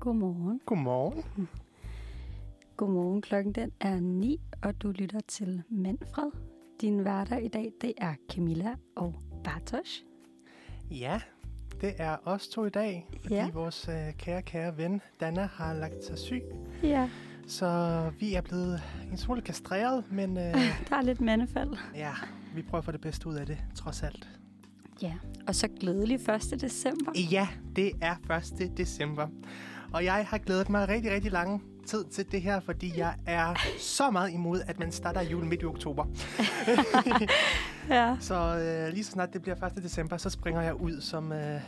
Godmorgen. Godmorgen. Godmorgen. Klokken den er 9, og du lytter til Manfred. Din værter i dag, det er Camilla og Bartosz. Ja, det er os to i dag, fordi Ja. vores øh, kære, kære ven Dana har lagt sig syg. Ja, Så vi er blevet en smule kastreret, men øh, der er lidt mandefald. ja, vi prøver at få det bedste ud af det, trods alt. Ja, og så glædelig 1. december. Ja, det er 1. december. Og jeg har glædet mig rigtig, rigtig lang tid til det her, fordi jeg er så meget imod, at man starter jul midt i oktober. Ja. Så øh, lige så snart det bliver 1. december, så springer jeg ud som øh,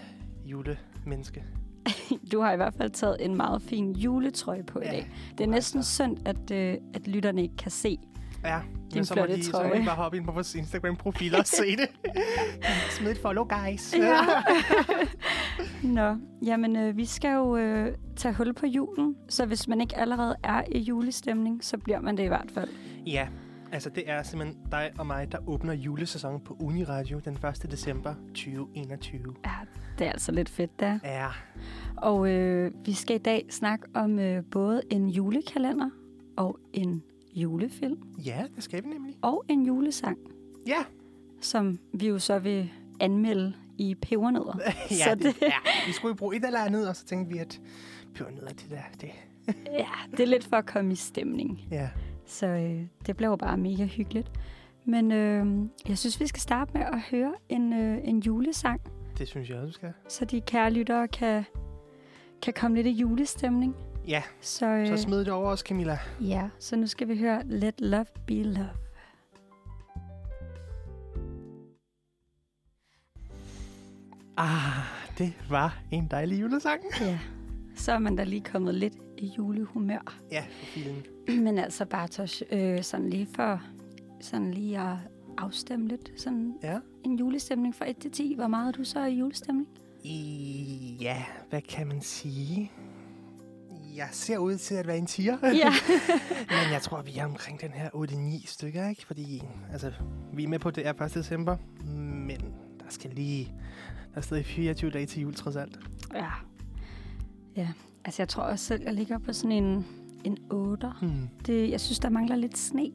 julemenneske. Du har i hvert fald taget en meget fin juletrøje på i Ja, dag. Det er næsten altså. synd, at, øh, at lytterne ikke kan se. Ja, Din men så må, de, så må de bare hoppe ind på vores Instagram-profil og se det. Smid et follow, guys. Ja. Nå, jamen øh, vi skal jo øh, tage hul på julen, så hvis man ikke allerede er i julestemning, så bliver man det i hvert fald. ja, altså det er simpelthen dig og mig, der åbner julesæsonen på Uniradio den 1. december 2021. Ja, det er altså lidt fedt, der. Ja, Og øh, vi skal i dag snakke om øh, både en julekalender og en julefilm ja, det skal vi nemlig. og en julesang, Ja, som vi jo så vil anmelde i pebernødder. ja, Så det, ja, vi skulle jo bruge et eller andet, og så tænkte vi, at pebernødder, det der, det... Ja, det er lidt for at komme i stemning. Ja, Så øh, det bliver jo bare mega hyggeligt. Men øh, jeg synes, vi skal starte med at høre en, øh, en julesang, det synes jeg, du skal. så de kære lyttere kan, kan komme lidt i julestemning. Ja, Så, øh, så smid det over os, Camilla. ja, så nu skal vi høre Let Love Be Love. Ah, det var en dejlig julesang. Ja, så er man da lige kommet lidt i julehumør. Ja, for filen. Men altså, Bartosz, øh, sådan lige for sådan lige at afstemme lidt, sådan Ja. en julestemning fra 1 til 10. Hvor meget er du så i julestemning? I, ja, hvad kan man sige? Jeg ser ud til at være en tiger. Ja. Men jeg tror, vi er omkring den her 8-9 stykker, ikke? Fordi, altså, vi er med på, det er 1. december, men der skal lige... Der er stadig 24 dage til jul, trods alt. Ja. Ja, altså jeg tror også selv, jeg ligger på sådan en, en 8. Hmm. Det, jeg synes, der mangler lidt sne.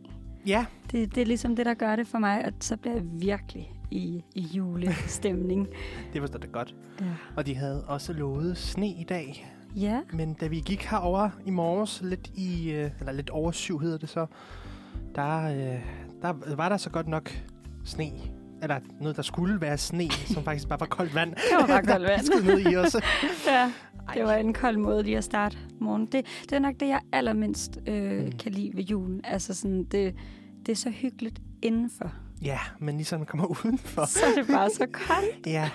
Ja, Det, det er ligesom det, der gør det for mig, at så bliver jeg virkelig i, i julestemning. det forstår det godt. ja. Og de havde også lovet sne i dag. Ja, Men da vi gik herover i morges, lidt i... øh, Eller lidt over syv hedder det så, der, øh, der var der så godt nok sne. Eller noget, der skulle være sne, som faktisk bare var koldt vand. det var bare koldt vand. Skid ned i os. ja, det var en kold måde lige at starte morgen. Det, det er nok det, jeg allermindst øh, Mm. kan lide ved julen. Altså sådan, det, det er så hyggeligt indenfor. Ja, men ligesom man kommer udenfor. Så er det bare så koldt. Ja,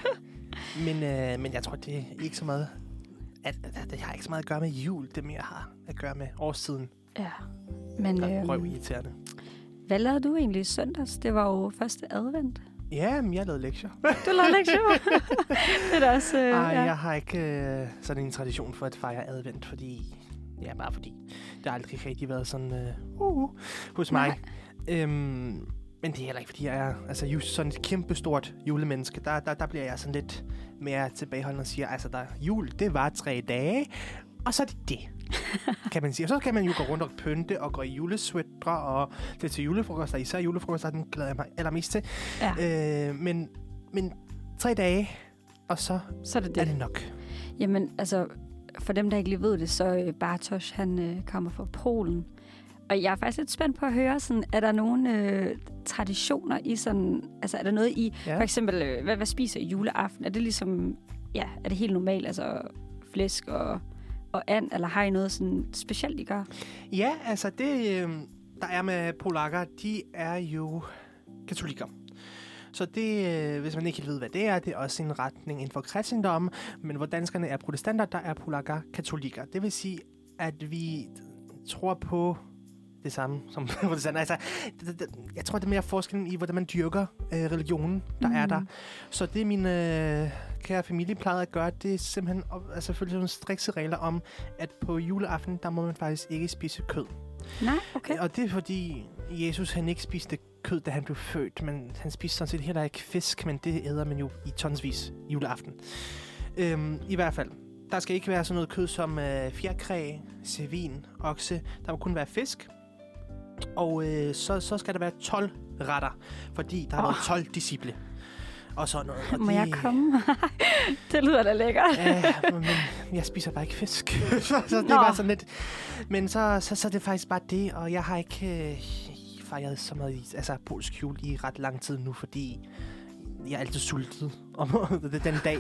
men, øh, men jeg tror, det er ikke så meget... At, at, det har ikke så meget at gøre med jul, det mere har at gøre med årstiden. Ja. Men Der er øh, røv irriterende. hvad lavede du egentlig i søndags? Det var jo første advent. Ja, men jeg lavede lektier. Du lavede lektier. det er også... Øh, Ej, ja. jeg har ikke øh, sådan en tradition for at fejre advent, fordi... Ja, bare fordi. Det har aldrig rigtig været sådan... Øh, uh, uh, hos mig. Øhm, men det er heller ikke, fordi jeg er altså, just sådan et kæmpestort julemenneske. Der, der, der bliver jeg sådan lidt mere tilbageholdende og siger, altså, der, jul, det var tre dage, og så er det det. kan man sige. Og så kan man jo gå rundt og pynte og gå i julesweatre og det til julefrokoster. Især julefrokoster, den glæder jeg mig allermest til. ja. Øh, men, men tre dage, og så Så er det det. er det. det nok. Jamen, altså, for dem, der ikke lige ved det, så øh, Bartosz, han øh, kommer fra Polen. Og jeg er faktisk lidt spændt på at høre, sådan, er der nogle øh, traditioner i sådan... Altså, er der noget i... Ja. For eksempel, øh, hvad, hvad spiser I juleaften? Er det ligesom... Ja, er det helt normalt? Altså, flæsk og, og and? Eller har I noget sådan specielt, I gør? Ja, altså det, øh, der er med polakker, de er jo katolikker. Så det, øh, hvis man ikke helt ved, hvad det er, det er også en retning inden for kristendommen. Men hvor danskerne er protestanter, der er polakker katolikker. Det vil sige, at vi tror på det samme som protestanter. Altså, det, det, jeg tror, det er mere forskellen i, hvordan man dyrker øh, religionen, der mm. er der. Så det min øh, kære familie plejede at gøre, det er simpelthen at, altså, følge nogle strikse regler om, at på juleaften, der må man faktisk ikke spise kød. Nej, okay. Og det er fordi, Jesus han ikke spiste kød, da han blev født, men han spiste sådan set heller ikke fisk, men det æder man jo i tonsvis juleaften. Øhm, I hvert fald. der skal ikke være sådan noget kød som øh, fjerkræ, svin, okse. Der må kun være fisk. Og øh, så, så skal der være 12 retter, fordi der er oh. Åh. 12 disciple. Og sådan noget. Og Må jeg komme? det lyder da lækkert. Ja, men jeg spiser bare ikke fisk. så, så det er Nå. bare sådan lidt... Men så, så, så er det faktisk bare det, og jeg har ikke øh, fejret så meget altså, polsk jul i ret lang tid nu, fordi jeg er altid sultet om det- den dag.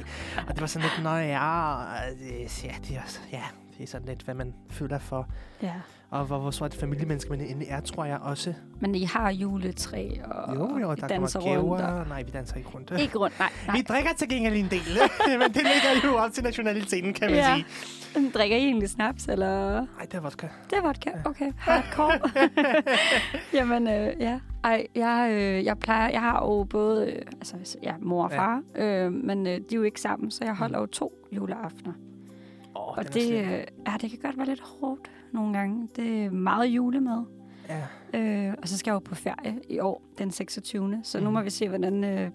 Og det var sådan lidt, nå ja, det, ja, det er, ja, det er sådan lidt, hvad man føler for. Ja. Og hvor, hvor et familiemenneske man endelig er, tror jeg også. Men I har juletræ, og Jo, jo, der danser kommer gaver. rundt. Og... Nej, vi danser ikke rundt. Ikke rundt, nej. nej. Vi drikker til gengæld en del, men det ligger jo op til nationaliteten, kan man Ja. sige. Men Drikker I egentlig snaps, eller? Nej, det er vodka. Det er vodka. Okay, hardcore. Jamen, øh, ja. Ej, jeg, øh, jeg plejer, jeg har jo både, øh, altså, ja, mor og Ja. far, øh, men øh, de er jo ikke sammen, så jeg holder jo to juleaftener. Oh, Og det, øh, ja, det kan godt være lidt hårdt nogle gange. Det er meget julemad. Ja. Øh, og så skal jeg jo på ferie i år, den 26. Så nu Mhm. må vi se, hvordan øh,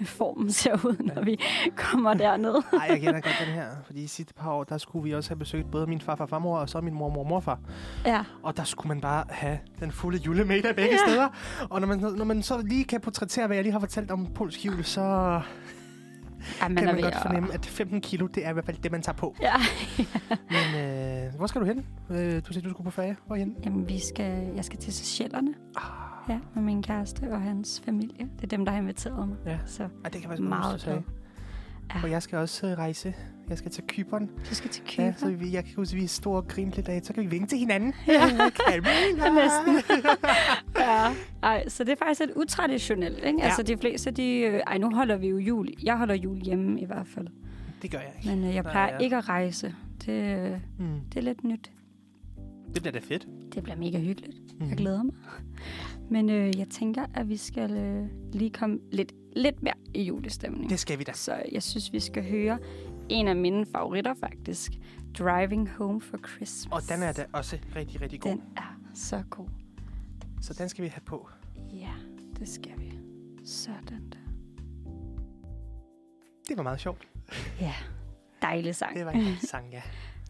formen ser ud, når vi kommer derned. Nej, jeg kender godt den her. Fordi i sidste par år, der skulle vi også have besøgt både min farfar og farmor, og så min mormor og morfar. ja. Og der skulle man bare have den fulde julemiddag begge Ja. steder. Og når man, når man så lige kan portrættere, hvad jeg lige har fortalt om polsk jul, så ja man kan man godt fornemme, at 15 kilo, det er i hvert fald det, man tager på. Ja. Men øh, hvor skal du hen? Øh, du siger, du skulle på ferie. Hvorhen? Jamen, vi skal, jeg skal til Seychellerne. Ah, Ja, med min kæreste og hans familie. Det er dem, der har inviteret mig. Ja. Så ej, det kan faktisk meget glad. Ja. Og jeg skal også øh, rejse. Jeg skal til Kypern. Du skal til Ja, Kypern. så vi, jeg kan huske, at vi stod og grinede lidt af, så kan vi vinke til hinanden. Ja. Camilla. Næsten. ja. Ej, så det er faktisk lidt utraditionelt, ikke? Ja. Altså, de fleste, de... øh, Ej, nu holder vi jo jul. Jeg holder jul hjemme i hvert fald. Det gør jeg ikke. Men øh, jeg Nej, plejer ja. ikke at rejse. Det, øh, Mm. det er lidt nyt. Det bliver da fedt. Det bliver mega hyggeligt. Mm. Jeg glæder mig. Men øh, jeg tænker, at vi skal øh, lige komme lidt, lidt mere i julestemning. Det skal vi da. Så jeg synes, vi skal høre en af mine favoritter faktisk. Driving Home for Christmas. Og den er da også rigtig, rigtig god. Den er så god. Så den skal vi have på. Ja, det skal vi. Sådan der. Det var meget sjovt. Ja, dejlig sang. Det var en sang, ja.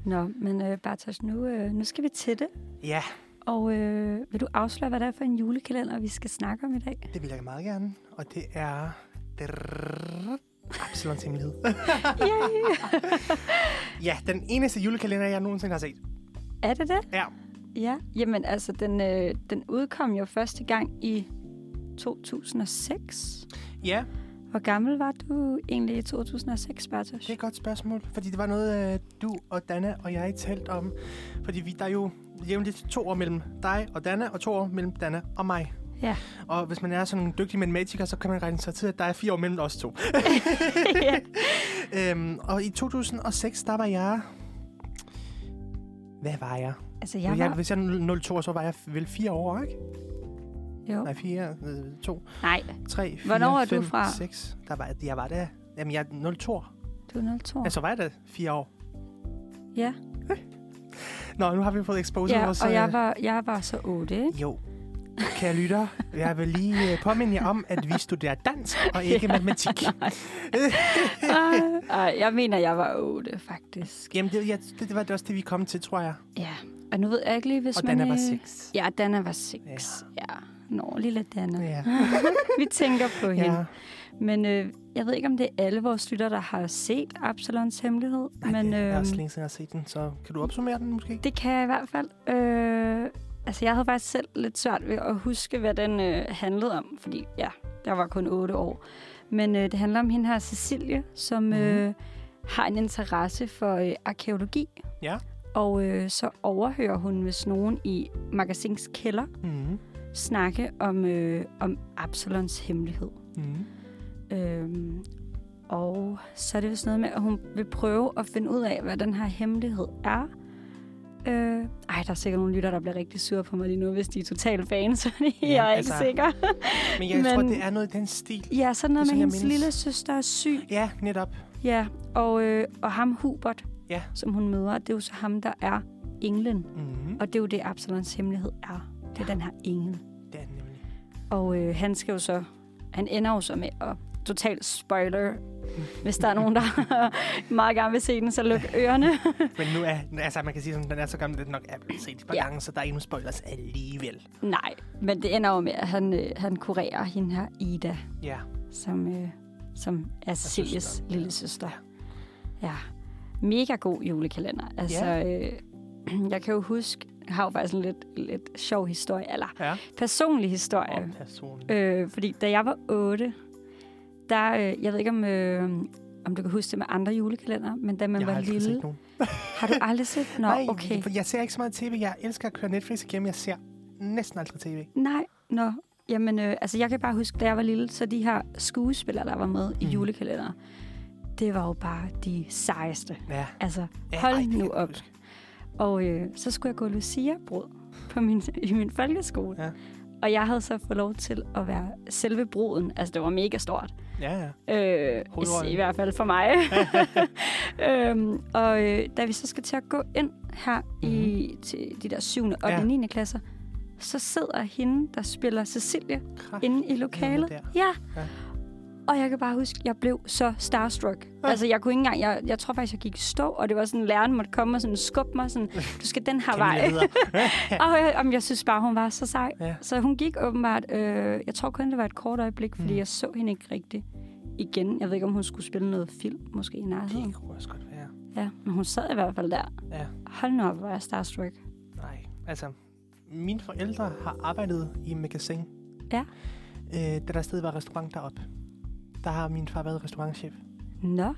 Nå, men øh, Bartosz, nu, øh, nu skal vi til det. Ja, Og øh, vil du afsløre, hvad det er for en julekalender, vi skal snakke om i dag? det vil jeg meget gerne. Og det er... Absalons hemmelighed. Ja, den eneste julekalender, jeg nogensinde har set. er det det? Ja. Ja, jamen altså, den, øh, den udkom jo første gang i 2006. Ja, Hvor gammel var du egentlig i 2006, Bartosz? det er et godt spørgsmål. Fordi det var noget, øh, du og Danna og jeg talt om. Fordi vi, der er jo jævnligt to år mellem dig og Danna, og to år mellem Danna og mig. Ja. Og hvis man er sådan en dygtig matematiker, så kan man regne sig til, at der er fire år mellem os to. ja. øhm, og i 2006, der var jeg... Hvad var jeg? Altså, Jeg jeg var... hvis jeg er 02, så var jeg vel fire år, ikke? Jo. Nej, fire, øh, to, Nej, tre, fire, Hvornår er du fem, fra? seks. Der var, jeg var der. Jamen, jeg er 02. du er 02. Ja, så var jeg da fire år. Ja, Nå, nu har vi fået exposed ja vores... og øh, jeg var, jeg var så 8, ikke? Jo. Kære lytter, jeg vil lige øh, påminde jer om, at vi studerer dansk og ikke matematik. Ej, Ej, jeg mener, jeg var 8, faktisk. Jamen, det, ja, det, det var det også det, vi kom til, tror jeg. Ja, og nu ved jeg ikke lige, hvis Og man... Danna var øh, seks. Ja, Danna var 6. Ja. ja. Nå, lille Danna. Ja. Vi tænker på hende. ja. Men øh, jeg ved ikke, om det er alle vores lytter, der har set Absalons Hemmelighed. Ej, men det er øh, også længe siden, jeg har set den, så kan du opsummere den måske? det kan jeg i hvert fald. Øh, altså, jeg havde faktisk selv lidt svært ved at huske, hvad den øh, handlede om. Fordi, ja, jeg var kun 8 år. Men øh, det handler om hende her, Cecilie, som Mhm. øh, har en interesse for øh, arkeologi. Ja. Og øh, så overhører hun, hvis nogen i magasins kælder Mm. snakke om, øh, om Absalons hemmelighed. Mm. Øhm, og så er det vist noget med, at hun vil prøve at finde ud af, hvad den her hemmelighed er. Ej, der er sikkert nogle lytter, der bliver rigtig sure på mig lige nu, hvis de er totalt fans, fordi Ja, jeg er altså, ikke sikker. Men jeg Men... tror, det er noget i den stil. Ja, sådan noget Det med sådan, hendes lille søster er syg. Ja, netop. Ja, og, øh, og ham Hubert, Ja. som hun møder, det er jo så ham, der er englen. Mm. Og det er jo det, Absalons hemmelighed er. Det er den her engel. Det er den nemlig. Og øh, han skal jo så, han ender jo så med at total spoiler. Hvis der er nogen, der meget gerne vil se den, så luk ørerne. Men nu er, altså man kan sige, at den er så gammel, at den nok er blevet set et par Ja. gange, så der er nogen spoilers alligevel. Nej, men det ender jo med, at han, øh, han kurerer hende her, Ida, Ja. som, øh, som er Cecilies lille søster. Ja. Mega god julekalender. Altså, øh, jeg kan jo huske, jeg har jo faktisk en lidt, lidt sjov historie, eller Ja. personlig historie. Og personen. Øh, fordi da jeg var 8, der, øh, jeg ved ikke om, øh, om du kan huske det med andre julekalender, men da man jeg har var aldrig lille, set nogen. har du aldrig set? Nå, Nej, okay. jeg ser ikke så meget tv. Jeg elsker at køre Netflix igennem. Jeg ser næsten aldrig tv. Nej, nå. Jamen, øh, altså jeg kan bare huske, da jeg var lille, så de her skuespillere, der var med i Mm. julekalender, det var jo bare de sejeste. Ja. Altså, ja hold ej, det kan nu op. huske. Og øh, så skulle jeg gå Lucia-brud på min, i min folkeskole. Ja. Og jeg havde så fået lov til at være selve bruden. Altså, det var mega stort. Ja, ja. Øh. I hvert fald for mig. øhm, og øh, da vi så skal til at gå ind her mm-hmm. i til de der 7. og 8. Ja. og 9. klasser, så sidder hende, der spiller Cecilie, Kraft. inde i lokalet. Ja. Ja. Og jeg kan bare huske, jeg blev så starstruck. Ja. Altså, jeg kunne ikke engang... Jeg, jeg tror faktisk, jeg gik stå, og det var sådan, læreren måtte komme og sådan skubbe mig sådan, du skal den her vej. Og jeg, om jeg synes bare, hun var så sej. Ja. Så hun gik åbenbart... Øh, jeg tror kun, det var et kort øjeblik, fordi Mm. jeg så hende ikke rigtigt igen. Jeg ved ikke, om hun skulle spille noget film, måske i nærheden. Det kunne også godt være. Ja, men hun sad i hvert fald der. Ja. Hold nu op, hvor jeg starstruck. Nej, altså, mine forældre har arbejdet i magasin. Ja. Øh, da der stadig var restaurant deroppe. Der har min far været restaurantchef. Nå,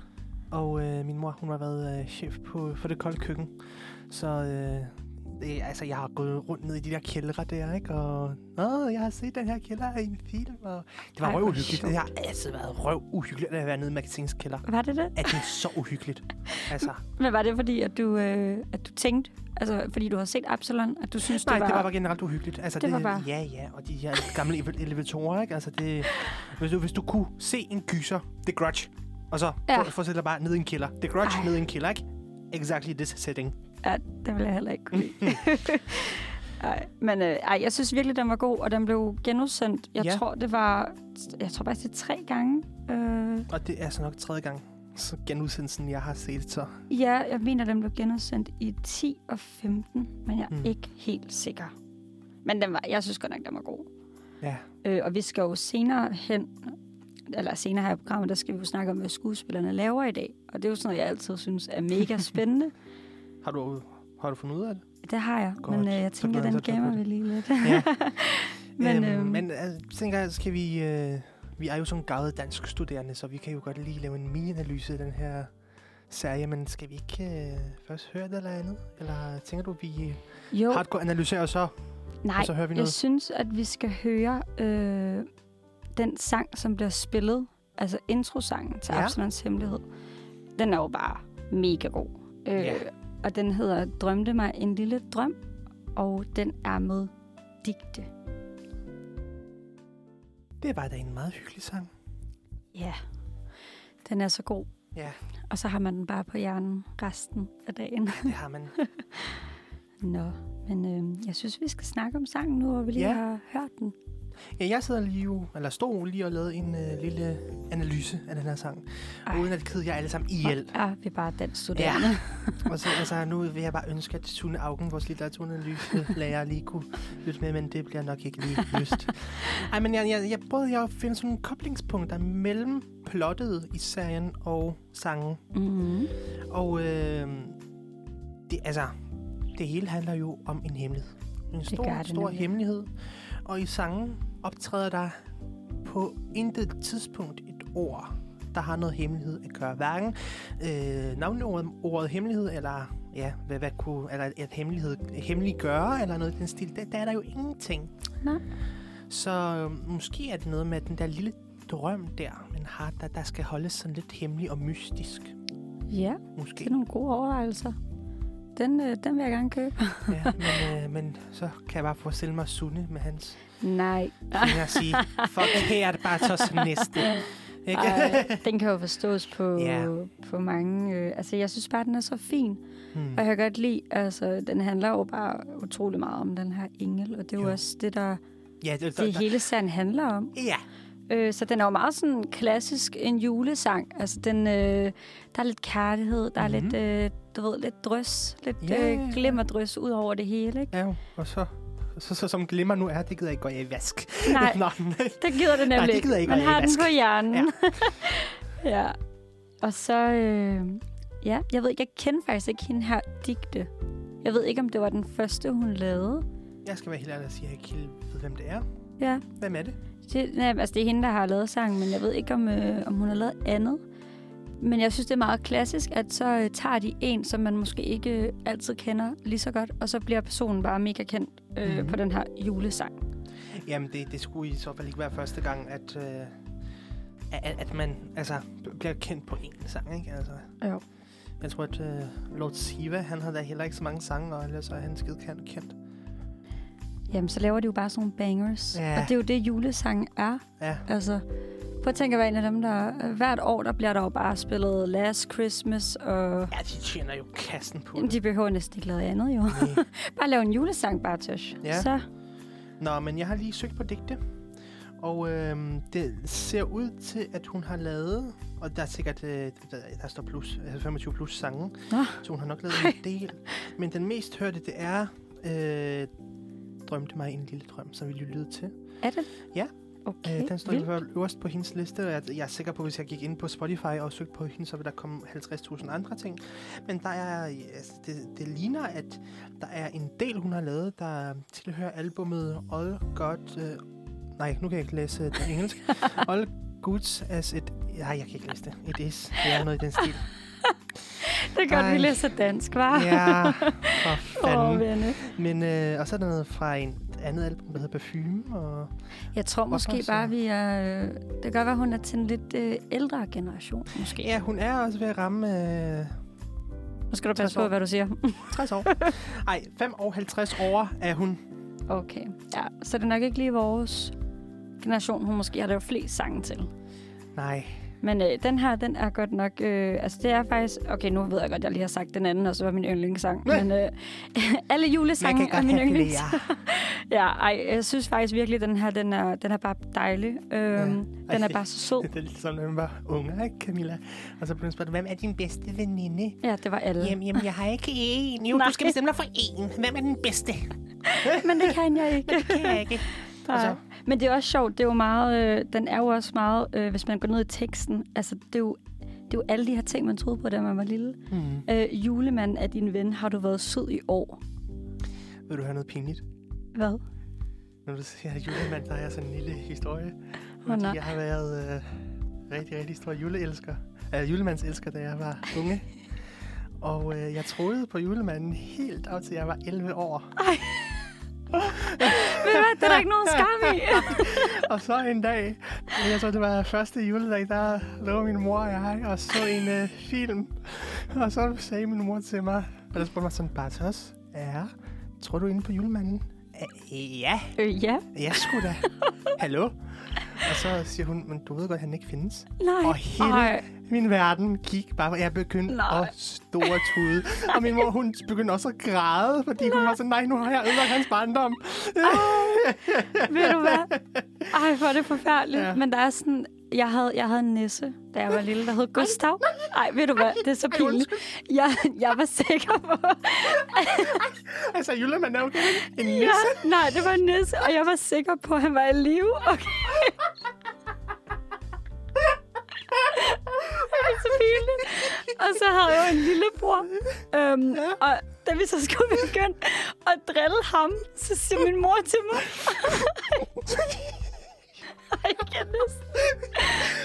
Og øh, min mor, hun har været øh, chef på, for det kolde køkken. Så øh, det, altså, jeg har gået rundt ned i de der kældre der, ikke? Og Åh, jeg har set den her kælder i en film. Og det var Ej, hvor røv uhyggeligt. sjovt. Det har altid været røv uhyggeligt at være nede i magasins kælder. var det det? At det er så uhyggeligt. Altså, Men var det fordi, at du, øh, at du tænkte, altså fordi du har set Absalon, at du synes, Nej, det var... det var bare generelt uhyggeligt. Altså, Det var bare- Ja, ja, og de her gamle ele- elevatorer, ikke? Altså, det, hvis, du, hvis du kunne se en gyser, The Grudge, og så Ja. ja. for, forestil dig bare ned i en kælder. The Grudge Ej. ned i en kælder, ikke? Exactly this setting. Ja, det ville jeg heller ikke kunne lide. ej, men øh, ej, jeg synes virkelig, den var god, og den blev genudsendt. Jeg Ja. tror, det var... Jeg tror faktisk, det er tre gange. Øh, Og det er så nok tredje gang, så genudsendelsen, jeg har set så. ja, jeg mener, den blev genudsendt i 10 og 15, men jeg er Mm. ikke helt sikker. Men den var, jeg synes godt nok, den var god. Ja. Øh, og vi skal jo senere hen, eller senere her i programmet, der skal vi jo snakke om, hvad skuespillerne laver i dag. Og det er jo sådan noget, jeg altid synes er mega spændende. Har du, har du fundet ud af det? det har jeg, Godt. men øh, jeg tænker, jeg den gemmer vi lige lidt. Ja. men, øhm, øhm, men altså, tænker jeg, skal vi... Øh, vi er jo sådan gavede dansk studerende, så vi kan jo godt lige lave en mini-analyse af den her serie, men skal vi ikke øh, først høre det eller andet? Eller tænker du, vi jo, hardcore analyserer så nej, og så hører vi jeg noget? synes, at vi skal høre øh, den sang, som bliver spillet, altså introsangen til ja. Absalons Hemmelighed. Den er jo bare mega god. Øh, Ja. Og den hedder Drømte mig en lille drøm, og den er med digte. Det var da en meget hyggelig sang. Ja, den er så god. Ja, Og så har man den bare på hjernen resten af dagen. det har man. Nå, men øh, jeg synes, vi skal snakke om sangen nu, og vi lige Ja. har hørt den. Ja, jeg sidder lige jo, eller stod lige og lavede en øh, lille analyse af den her sang. Ej. Uden at kede jer alle sammen ihjel. Ja, vi er bare den studerende. og så altså, nu vil jeg bare ønske, at Sune Augen, vores litteraturanalyse lærer, lige kunne lytte med, men det bliver nok ikke lige lyst. Ej, men jeg, jeg, jeg prøvede jeg at finde sådan nogle koblingspunkter mellem plottet i serien og sangen. Mm-hmm. Og øh, det, altså, det hele handler jo om en hemmelighed. En stor, det stor nemlig. hemmelighed. Og i sangen optræder der på intet tidspunkt et ord, der har noget hemmelighed at gøre. Hverken øh, navneordet ordet hemmelighed, eller ja, hvad, hvad kunne, eller et hemmelighed, hemmelig gøre, eller noget i den stil. Der, der er der jo ingenting. Nej. Så øh, måske er det noget med den der lille drøm der, man har, der, der skal holdes sådan lidt hemmelig og mystisk. Ja, Måske. det er nogle gode overvejelser. Den, øh, den vil jeg gerne købe. Ja, men, øh, men så kan jeg bare forestille mig Sunne med hans Nej. og sige, forkert bare så næste. Ikke? Ej, den kan jo forstås på, Ja. på mange... Øh, altså, jeg synes bare, den er så fin. hmm. Og jeg kan godt lide, altså, den handler jo bare utrolig meget om den her engel. Og det er jo, Jo. også det, der Ja, det, det hele serien handler om. ja, Øh, så den er jo meget sådan klassisk en julesang. Altså, den, øh, der er lidt kærlighed, der er Mhm. lidt, øh, du ved, lidt drøs, lidt ja. øh, glimmerdrøs ud over det hele, ikke? Ja, og så, så, så, som glimmer nu er, det gider jeg ikke gå i vask. Nej, Nå, det gider det nemlig det gider jeg ikke Man har den på hjernen. Ja. ja. Og så, øh, ja, jeg ved ikke, jeg kender faktisk ikke hende her digte. Jeg ved ikke, om det var den første, hun lavede. jeg skal være helt ærlig og sige, at jeg ikke ved, hvem det er. Ja, Hvem er det? Det, altså det er hende, der har lavet sangen, men jeg ved ikke, om, øh, om hun har lavet andet. Men jeg synes, det er meget klassisk, at så øh, tager de en, som man måske ikke øh, altid kender lige så godt, og så bliver personen bare mega kendt øh, Mhm. mm-hmm. på den her julesang. Jamen, det, det skulle i så fald ikke være første gang, at, øh, at, at man altså, bliver kendt på én sang, ikke? Altså, Jo. jeg tror, at øh, Lord Siva, han havde da heller ikke så mange sange, og ellers er han skide kendt. Jamen, så laver de jo bare sådan nogle bangers. Ja. Og det er jo det, julesang er. Ja, Altså, prøv at tænke at være en af dem, der... øh, Hvert år, der bliver der jo bare spillet Last Christmas, og ja de tjener jo kassen på Jamen, det. de behøver næsten ikke lave andet, jo. Nej. bare lave en julesang, bare. Ja. Så, Nå, men jeg har lige søgt på digte, og øh, det ser ud til, at hun har lavet, og der er sikkert, øh, der, der står plus, altså 25 plus sange, Nå. så hun har nok lavet en del. Men den mest hørte, det er øh, Drømte mig en lille drøm, som vi lyttede til. er det? Ja. Okay, Øh, den står i vildt. hvert fald øverst på hendes liste, og jeg, jeg er sikker på, at hvis jeg gik ind på Spotify og søgte på hende, så vil der komme 50.000 andre ting. Men der er, altså, det, det ligner, at der er en del, hun har lavet, der tilhører albumet All God... Øh, nej, nu kan jeg ikke læse det engelsk. All Goods as it... Nej, jeg kan ikke læse det. It is. Det er noget i den stil. Det er godt, vi læser dansk, var? Ja, for fanden. venne. Men, øh, og så er der noget fra en andet album, der hedder Parfume. Og, Jeg tror måske bare, vi er... øh, Det kan godt være, hun er til en lidt øh, ældre generation, måske. ja, hun er også ved at ramme øh, Nu skal du 60 passe på, hvad du siger. 60 år. Ej, 5 og 50 år er hun. Okay, ja. Så det er nok ikke lige vores generation, hun måske har lavet flest sange til. Nej. Men øh, den her, den er godt nok... Øh, altså, det er faktisk... Okay, nu ved jeg godt, at jeg lige har sagt den anden, og så var min yndlingssang. Men øh, alle julesange er min yndlings. Ja, ej, jeg synes faktisk virkelig, at den her, den er, den er bare dejlig. Øhm, Ej, den er bare så sød. Det er lidt som, når man var unge, ikke Camilla? Og så blev man spurgt, hvem er din bedste veninde? Ja, det var alle. Jamen, jamen, jeg har ikke én. Jo, Nej. du skal bestemme dig for én. Hvem er den bedste? Men det kan jeg ikke. Det kan jeg ikke. Nej. Altså- Men det er også sjovt. Det er jo meget, øh, den er jo også meget, øh, hvis man går ned i teksten. Altså, det er jo, det er jo alle de her ting, man troede på, da man var lille. Hmm. Øh, julemanden er din ven. Har du været sød i år? Vil du høre noget pinligt? Hvad? Når du siger julemand, der er sådan en lille historie. Nej. jeg har været øh, rigtig, rigtig stor juleelsker. Øh, julemandselsker, da jeg var unge. Og øh, jeg troede på julemanden helt op til jeg var 11 år. Ved du hvad? Det er der ikke nogen skam i. Og så en dag, jeg tror det var første juledag, der lå min mor og jeg og så en øh, film. Og så sagde min mor til mig, og der spurgte mig sådan, Bartos, ja, tror du inde på julemanden? "Øh, Ja, øh, ja. ja sgu da. Hallo? Og så siger hun, men du ved godt, at han ikke findes. Nej. Og hele Ej. min verden gik bare, jeg begyndte Nej. at store tude. Og min mor, hun begyndte også at græde, fordi hun var sådan, nej, nu har jeg ødelagt hans barndom. Ved du hvad? Ej, hvor er det forfærdeligt. Ja. Men der er sådan... Jeg havde, jeg havde en nisse, da jeg var lille, der hed Gustav. Ej, ved du hvad? Det er så pinligt. Jeg, jeg var sikker på... Altså, julemanden er jo ikke en Ja, nisse. nej, det var en nisse, og jeg var sikker på, at han var i live. Okay. Det er så pinligt. Og så havde jeg jo en lillebror. Øhm, Ja. og da vi så skulle begynde at drille ham, så siger min mor til mig... Jeg kan næsten.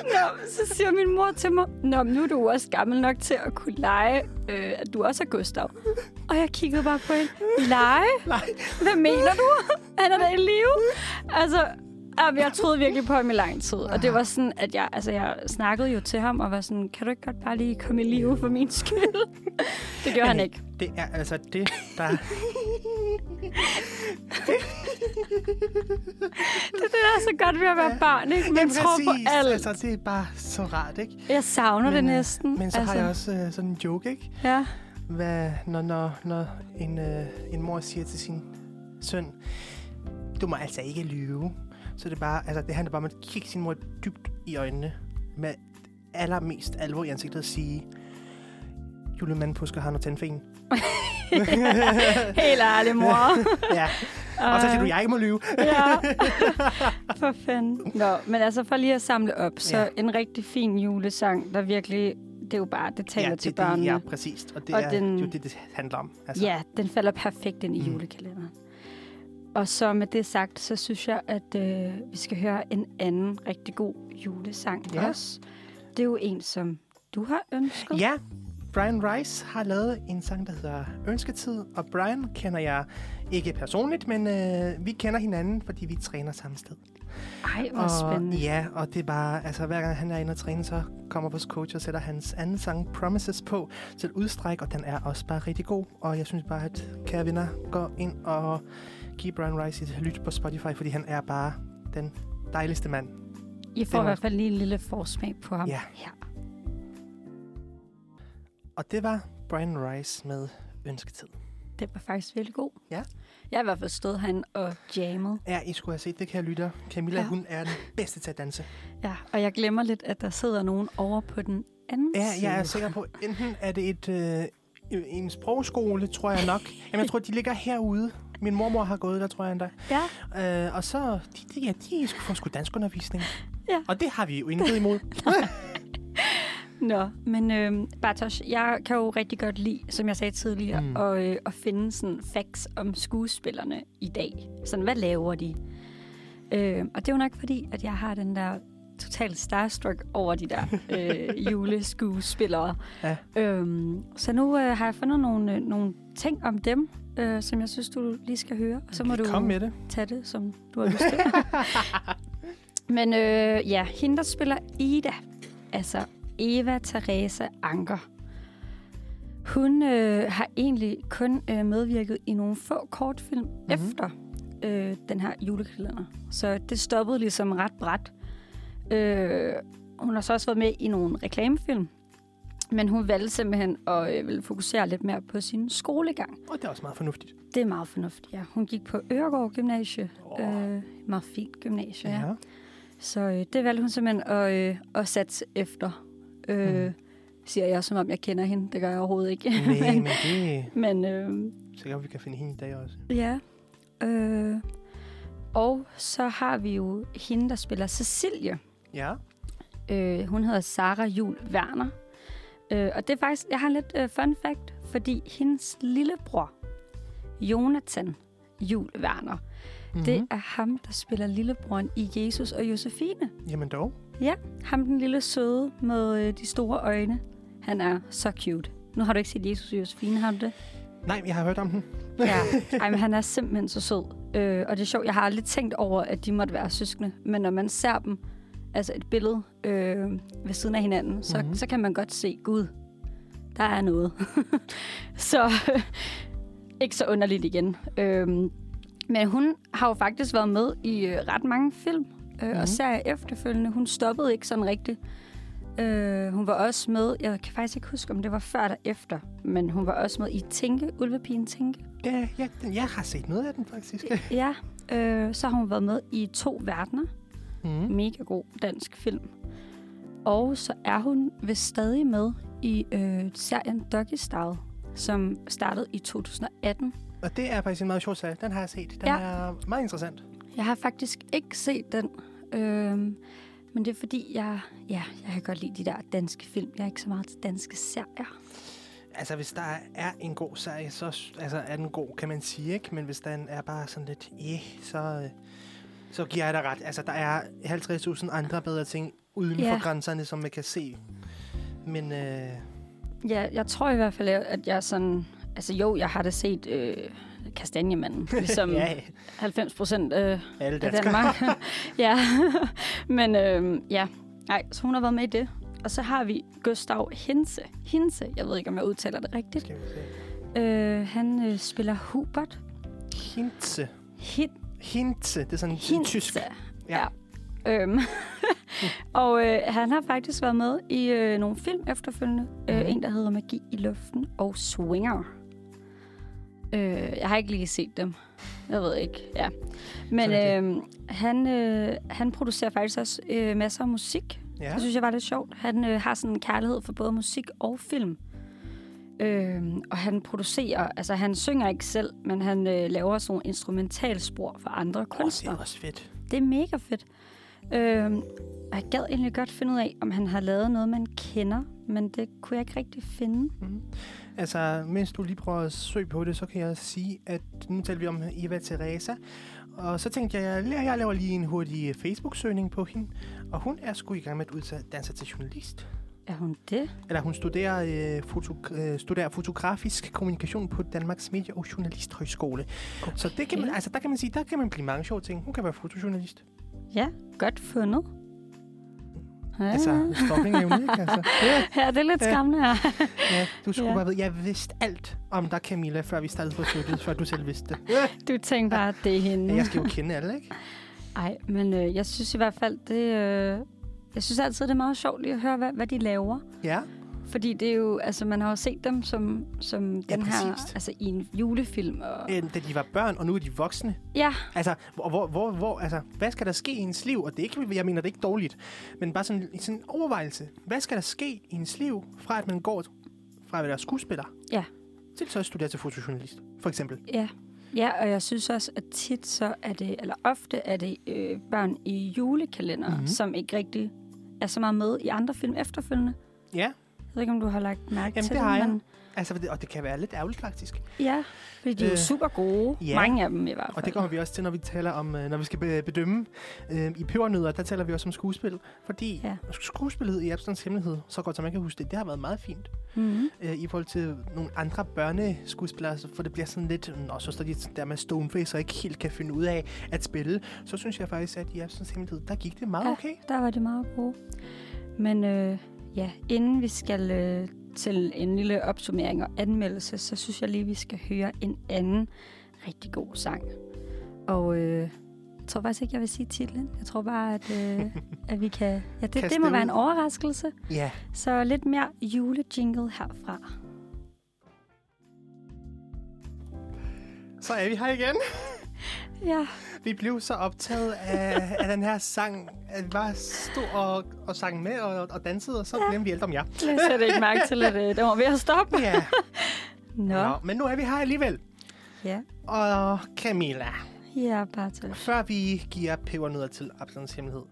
Nå, så siger min mor til mig, Nå, nu er du også gammel nok til at kunne lege, øh, at du også er Gustav. Og jeg kiggede bare på hende. Lege? Nej. Hvad mener du? Han er da i live? Altså, jamen, jeg troede virkelig på ham i lang tid. Og det var sådan, at jeg, altså, jeg snakkede jo til ham og var sådan, kan du ikke godt bare lige komme i live for min skyld? Det gjorde han ikke. Det er altså det, der... Det er det, der er så godt ved at være barn, ikke? Man Jamen, tror på alt. Altså, det er bare så rart, ikke? Jeg savner det Men, øh, næsten. Men så altså, har jeg også øh, sådan en joke, ikke? Ja. Hvad, når, når, når en, øh, en mor siger til sin søn, du må altså ikke lyve. Så det bare, altså det handler bare om at kigge sin mor dybt i øjnene med allermest alvor i ansigtet og sige, julemanden påsker har noget tændt for en. Helt ærlig, mor. ja, og så siger du, jeg ikke må lyve. ja. For fanden. Nå, men altså for lige at samle op, så Ja. en rigtig fin julesang, der virkelig, det er jo bare, det taler ja, til det, børnene. det, ja, præcis. Og det Og er den- jo det, det handler om. Altså. Ja, den falder perfekt ind i mm. julekalenderen. Og så med det sagt, så synes jeg, at øh, vi skal høre en anden rigtig god julesang Ja. også. Det er jo en, som du har ønsket. Ja, Brian Rice har lavet en sang, der hedder Ønsketid, og Brian kender jeg ikke personligt, men øh, vi kender hinanden, fordi vi træner samme sted. Ej, hvor og, spændende. Ja, og det er bare, altså hver gang han er inde og træne, så kommer vores coach og sætter hans anden sang Promises på til et udstræk, og den er også bare rigtig god. Og jeg synes bare, at kære venner, gå ind og giv Brian Rice et lyt på Spotify, fordi han er bare den dejligste mand. I får i hvert fald lige en lille forsmag på ham. Ja. ja. Og det var Brian Rice med Ønsketid. Det var faktisk virkelig god. Ja. Jeg har i hvert fald stået herinde og jammet. Ja, I skulle have set det, kære lytter. Camilla, ja. Ja. hun er den bedste til at danse. Ja, og jeg glemmer lidt, at der sidder nogen over på den anden Ja, side. jeg er sikker på, enten er det et, øh, en sprogskole, tror jeg nok. Jamen, jeg tror, de ligger herude. Min mormor har gået der, tror jeg endda. Ja, Øh, og så, de, de, ja, de skulle få sgu danskundervisning. Ja. Og det har vi jo intet imod. Nå, men øh, Bartosz, jeg kan jo rigtig godt lide, som jeg sagde tidligere, Mm. at, øh, at finde sådan facts om skuespillerne i dag. Sådan, hvad laver de? Øh, og det er jo nok fordi, at jeg har den der total starstruck over de der øh, juleskuespillere. Ja. Øhm, så nu øh, har jeg fundet nogle, øh, nogle ting om dem, øh, som jeg synes, du lige skal høre. Og så må du med det. tage det, som du har lyst til. Men øh, ja, hende, der spiller Ida, altså Eva Teresa Anker, hun øh, har egentlig kun øh, medvirket i nogle få kortfilm Mhm. mm-hmm. efter øh, den her julekalender. Så det stoppede ligesom ret bræt. Øh, hun har så også været med i nogle reklamefilm, men hun valgte simpelthen at øh, ville fokusere lidt mere på sin skolegang. Og det er også meget fornuftigt. Det er meget fornuftigt, ja. Hun gik på Øregård Gymnasie. Oh. Øh, meget fint gymnasie, ja. Ja. Så øh, det valgte hun simpelthen at, øh, at satse efter. Øh, Mm. Siger jeg, som om jeg kender hende. Det gør jeg overhovedet ikke. Nej, men det er men øh, sikkert, vi kan finde hende i dag også. ja. Øh, og så har vi jo hende, der spiller Cecilie. Ja. Øh, hun hedder Sara Jul Werner. Øh, og det er faktisk, jeg har en lidt øh, fun fact, fordi hendes lillebror, Jonathan Jul Werner, Mm-hmm. Det er ham, der spiller lillebroren i Jesus og Josefine. Jamen dog. Ham, den lille søde med øh, de store øjne. Han er så cute. Nu har du ikke set Jesus og Josefine, har du det? Nej, jeg har hørt om den. Ja. Ej, men han er simpelthen så sød. Øh, og det er sjovt, jeg har aldrig tænkt over, at de måtte være søskende. Men når man ser dem, altså et billede øh, ved siden af hinanden, så, Mhm. mm-hmm. så kan man godt se, Gud, der er noget. så ikke så underligt igen. Øh, men hun har jo faktisk været med i øh, ret mange film øh, Mhm. og serier efterfølgende. Hun stoppede ikke sådan rigtigt. Øh, hun var også med, jeg kan faktisk ikke huske, om det var før eller efter, men hun var også med i Tinke, Ulvepigen Tinke. Ja, ja, jeg har set noget af den, faktisk. Ja, øh, så har hun været med i To Verdener. Mm. Mega god dansk film. Og så er hun vist stadig med i øh, serien Doggy Style, som startede i 2018. Og det er faktisk en meget sjov serie. Den har jeg set. Den Ja. er meget interessant. Jeg har faktisk ikke set den, øh, men det er fordi, jeg, ja, jeg kan godt lide de der danske film. Jeg er ikke så meget til danske serier. Altså, hvis der er en god serie, så altså, er den god, kan man sige, ikke? Men hvis den er bare sådan lidt, eh, så, øh, så giver jeg dig ret. Altså, der er 50.000 andre bedre ting uden Ja. for grænserne, som man kan se. Men øh, Ja, jeg tror i hvert fald, at jeg sådan... Altså jo, jeg har da set øh, Kastanjemanden, ligesom ja, 90 procent øh, af. Danmark. ja, men øh, ja, nej, så hun har været med i det. Og så har vi Gustav Hinse. Hinse, jeg ved ikke, om jeg udtaler det rigtigt. Skal vi se. Øh, han øh, spiller Hubert. Hintse. Hin Hintse. Det er sådan en Hinse. tysk. Ja. Øhm. og øh, han har faktisk været med i øh, nogle film efterfølgende. Mm. Øh, Mhm. en, der hedder Magi i luften og Swinger. Øh, jeg har ikke lige set dem. Jeg ved ikke, ja. Men øh, han, øh, han producerer faktisk også øh, masser af musik. Ja. Det synes jeg var lidt sjovt. Han øh, har sådan en kærlighed for både musik og film. Øh, og han producerer, altså han synger ikke selv, men han øh, laver sådan nogle instrumentalspor for andre Åh, det kunstnere. er også fedt. Det er mega fedt. Øh, og jeg gad egentlig godt finde ud af, om han har lavet noget, man kender, men det kunne jeg ikke rigtig finde. Mm. Altså, mens du lige prøver at søge på det, så kan jeg sige, at nu taler vi om Eva Teresa. Og så tænkte jeg, at jeg laver lige en hurtig Facebook-søgning på hende. Og hun er sgu i gang med at uddanne sig til journalist. Er hun det? Eller hun studerer, øh, foto, øh, studerer fotografisk kommunikation på Danmarks Medie- og Journalisthøjskole. Okay. Så det kan man, altså, der kan man sige, der kan man blive mange sjove ting. Hun kan være fotojournalist. Ja, godt fundet. Ja, Altså, stalking er jo ikke, altså. Ja, ja, det er lidt Ja. skræmmende her. ja, du skulle Ja. bare vide, jeg vidste alt om dig, Camilla, før vi startede på stykket, før du selv vidste det. Ja. Du tænkte bare, at det er hende. Jeg skal jo kende alle, ikke? Ej, men øh, jeg synes i hvert fald, det... Øh, jeg synes altid, det er meget sjovt lige at høre, hvad, hvad de laver. Ja. Fordi det er jo, altså man har jo set dem som, som Ja, den her, præcis. altså i en julefilm. Og, Øh, Da de var børn, og nu er de voksne. ja, Altså, hvor, hvor, hvor, hvor, altså, hvad skal der ske i ens liv? Og det er ikke, jeg mener det er ikke dårligt, men bare sådan, sådan en overvejelse. Hvad skal der ske i ens liv, fra at man går fra at være skuespiller, Ja. til så at studere til fotojournalist, for eksempel? ja. Ja, og jeg synes også, at tit så er det, eller ofte er det øh, børn i julekalender, Mhm. mm-hmm. som ikke rigtig er så meget med i andre film efterfølgende. Ja, Jeg ved ikke, om du har lagt mærke Jamen, til det har jeg. men altså, og det kan være lidt ærgerligt faktisk. ja, fordi de er Øh, super gode. ja. Mange af dem i hvert fald. Og det kommer vi også til, når vi taler om, øh, når vi skal be- bedømme øh, i pebernødder, der taler vi også om skuespil. Fordi Ja. skuespillet i Absalons Hemmelighed, så godt som man kan huske det, det har været meget fint. Mm-hmm. øh, i forhold til nogle andre børneskuespillere, så- for det bliver sådan lidt, når så står de der med stoneface og ikke helt kan finde ud af at spille, så synes jeg faktisk, at i Absalons Hemmelighed, der gik det meget Ja. okay. Der var det meget gode. Men øh, ja, inden vi skal øh, til en lille opsummering og anmeldelse, så synes jeg lige, vi skal høre en anden rigtig god sang. Og øh, jeg tror faktisk ikke, jeg vil sige titlen. Jeg tror bare, at, øh, at vi kan... Ja, det, Kaste det må være en overraskelse. Ja, Så lidt mere julejingle herfra. så er vi her igen. Ja, Vi blev så optaget af, af den her sang, at vi bare stod og, og sang med og, og dansede, og så Ja. glemte vi alt om jer. jeg sætter ikke mærke til, at øh, den var ved at stoppe. Ja, Nå, Nå, men nu er vi her alligevel. ja. Og Camilla, Ja, bare til. før vi giver pebernødder til Absalons Hemmelighed,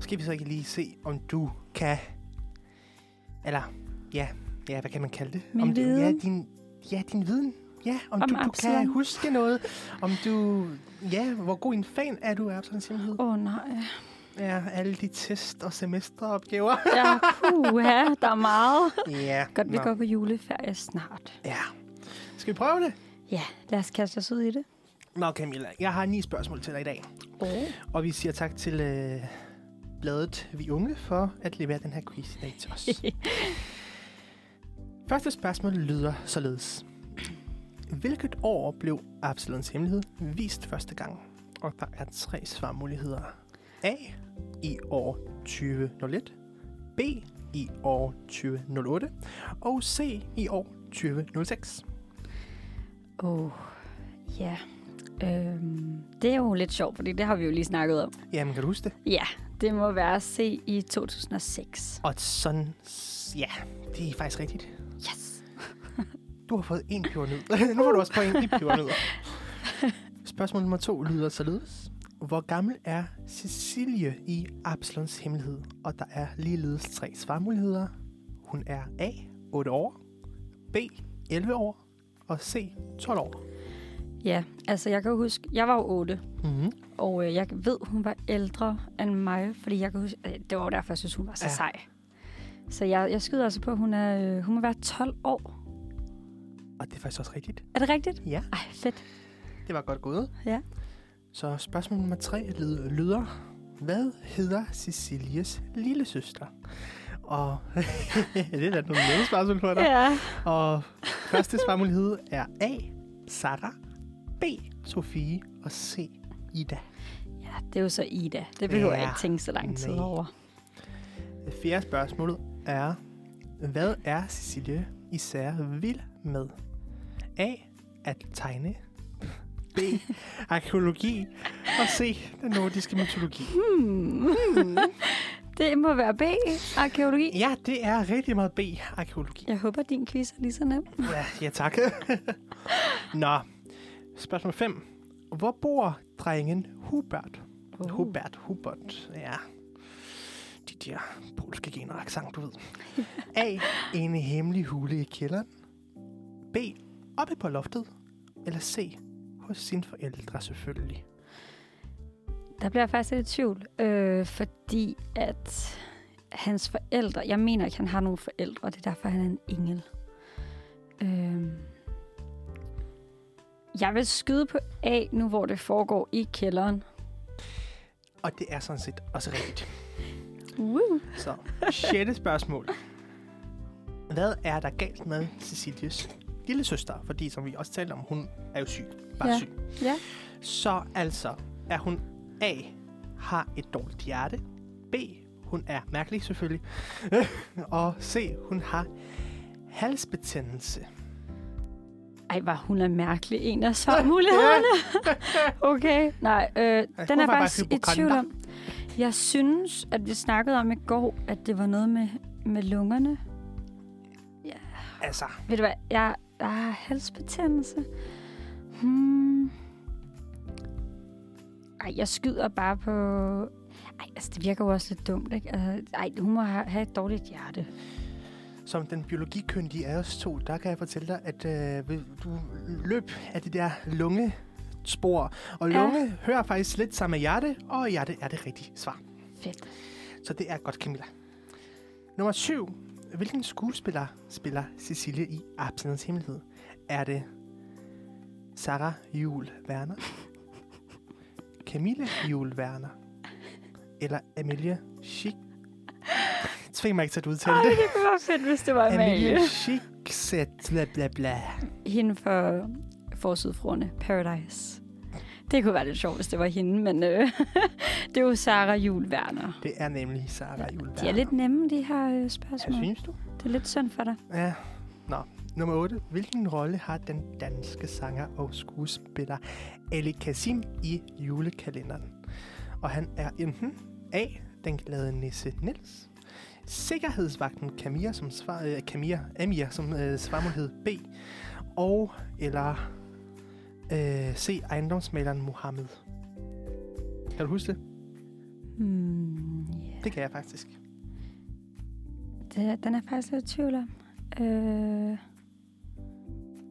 skal vi så ikke lige se, om du kan... Eller, ja, ja hvad kan man kalde det? Min om du, Ja, viden. din, ja, din viden. Ja, om, Om du, du kan Absalon. huske noget. Om du... Ja, hvor god en fan er du af Absalons Hemmelighed? Åh, oh, nej. Ja, alle de test- og semesteropgaver. Ja, puha, der er meget. ja. Godt, vi nå, går på juleferie snart. Ja. Skal vi prøve det? Ja, lad os kaste os ud i det. Nå, Camilla, jeg har ni spørgsmål til dig i dag. Oh. Og vi siger tak til øh, bladet Vi Unge for at levere den her quiz i dag til os. Første spørgsmål lyder således. Hvilket år blev Absalons Hemmelighed vist første gang? Og der er tre svarmuligheder. A. I år 2001. B. I år 2008. Og C. I år 2006. oh, ja. Øhm, det er jo lidt sjovt, fordi det har vi jo lige snakket om. Jamen, kan du huske det? Ja, det må være C i 2006. Og sådan, ja, det er faktisk rigtigt. Du har fået en pebernød. nu får du også point i pebernødder. Spørgsmål nummer to lyder således. Hvor gammel er Cecilie i Absalons hemmelighed? Og der er ligeledes tre svarmuligheder. Hun er A. 8 år. B. 11 år. Og C. 12 år. Ja, altså jeg kan huske, jeg var jo 8, Mm-hmm. og øh, jeg ved, hun var ældre end mig, fordi jeg kan huske, øh, det var jo derfor, jeg synes, hun var så ja. sej. Så jeg, jeg skyder altså på, at hun, er, øh, hun må være 12 år. Og det er faktisk også rigtigt. Er det rigtigt? Ja, Ej, fedt. det var godt gået. Ja. Så spørgsmål nummer tre lyder, hvad hedder Cecilies lille søster? Og det er da nogle nemme spørgsmål for dig. Ja. Og første svarmulighed er A. Sara, B. Sofie og C. Ida. ja, det er jo så Ida. Det behøver jeg Ja, ikke tænke så lang tid nej. over. Det fjerde spørgsmål er, hvad er Cecilie især vild med? A. at tegne. B. Arkeologi. Og C. Den nordiske mytologi. Hmm. det må være B. Arkeologi. Ja, det er rigtig meget B. Arkeologi. Jeg håber, din quiz er lige så nem. Ja, ja tak. Nå, spørgsmål 5. Hvor bor drengen Hubert? Oh. Hubert, Hubert, ja. De der polske gener accent, du ved. A. En hemmelig hule i kælderen. B. Oppe på loftet. Eller C. Hos sine forældre selvfølgelig. Der bliver jeg faktisk lidt i tvivl, øh, fordi at hans forældre, jeg mener ikke, han har nogle forældre, og det er derfor, han er en engel. Øh, jeg vil skyde på A, nu hvor det foregår i kælderen. Og det er sådan set også rigtigt. Woo. Så, sjette spørgsmål. Hvad er der galt med Cecilies lille søster? Fordi, som vi også talte om, hun er jo syg. Bare Ja. syg. Ja. Så altså, er hun A, har et dårligt hjerte. B, hun er mærkelig selvfølgelig. og C, hun har halsbetændelse. Ej, var hun er mærkelig en af svarmulighederne. okay, nej, øh, den er bare faktisk i hypokonder. tvivl om. Jeg synes, at vi snakkede om i går, at det var noget med, med lungerne. Altså, Ved du hvad, jeg har halsbetændelse. Hmm. Ej, jeg skyder bare på... Ej, altså, det virker jo også lidt dumt, ikke? Altså, ej, hun må have, et dårligt hjerte. som den biologikyndige af os to, der kan jeg fortælle dig, at øh, du løb af det der lungespor. Og Ja. lunge hører faktisk lidt sammen med hjerte, og hjerte er det rigtige svar. Fedt. Så det er godt, Camilla. Nummer syv. Hvilken skuespiller spiller Cecilie i Abstinens Hemmelighed? Er det Sarah Jul Werner? Camille Jul Werner? Eller Amelie Schick? Tving mig ikke til at udtale Ej, det. det kunne være fedt, hvis det var Amalie. Amelie Schickset, bla bla bla. Hende for Forsydfruerne, Paradise. Det kunne være lidt sjovt, hvis det var hende, men øh, det er jo Sarah Jul Werner. Det er nemlig Sarah Jul Werner. De er lidt nemme, de her øh, Ja, spørgsmål. synes du? Det er lidt synd for dig. Ja. Nå. Nummer 8. Hvilken rolle har den danske sanger og skuespiller Ali Kasim i julekalenderen? Og han er enten A. Den glade nisse Nils. Sikkerhedsvagten Camilla, som svar, øh, Camilla, Amir, som øh, svarmulighed B. Og eller øh, C. Ejendomsmaleren Mohammed. Kan du huske det? Hmm, yeah. Det kan jeg faktisk. det, den er faktisk lidt i tvivl om. Øh,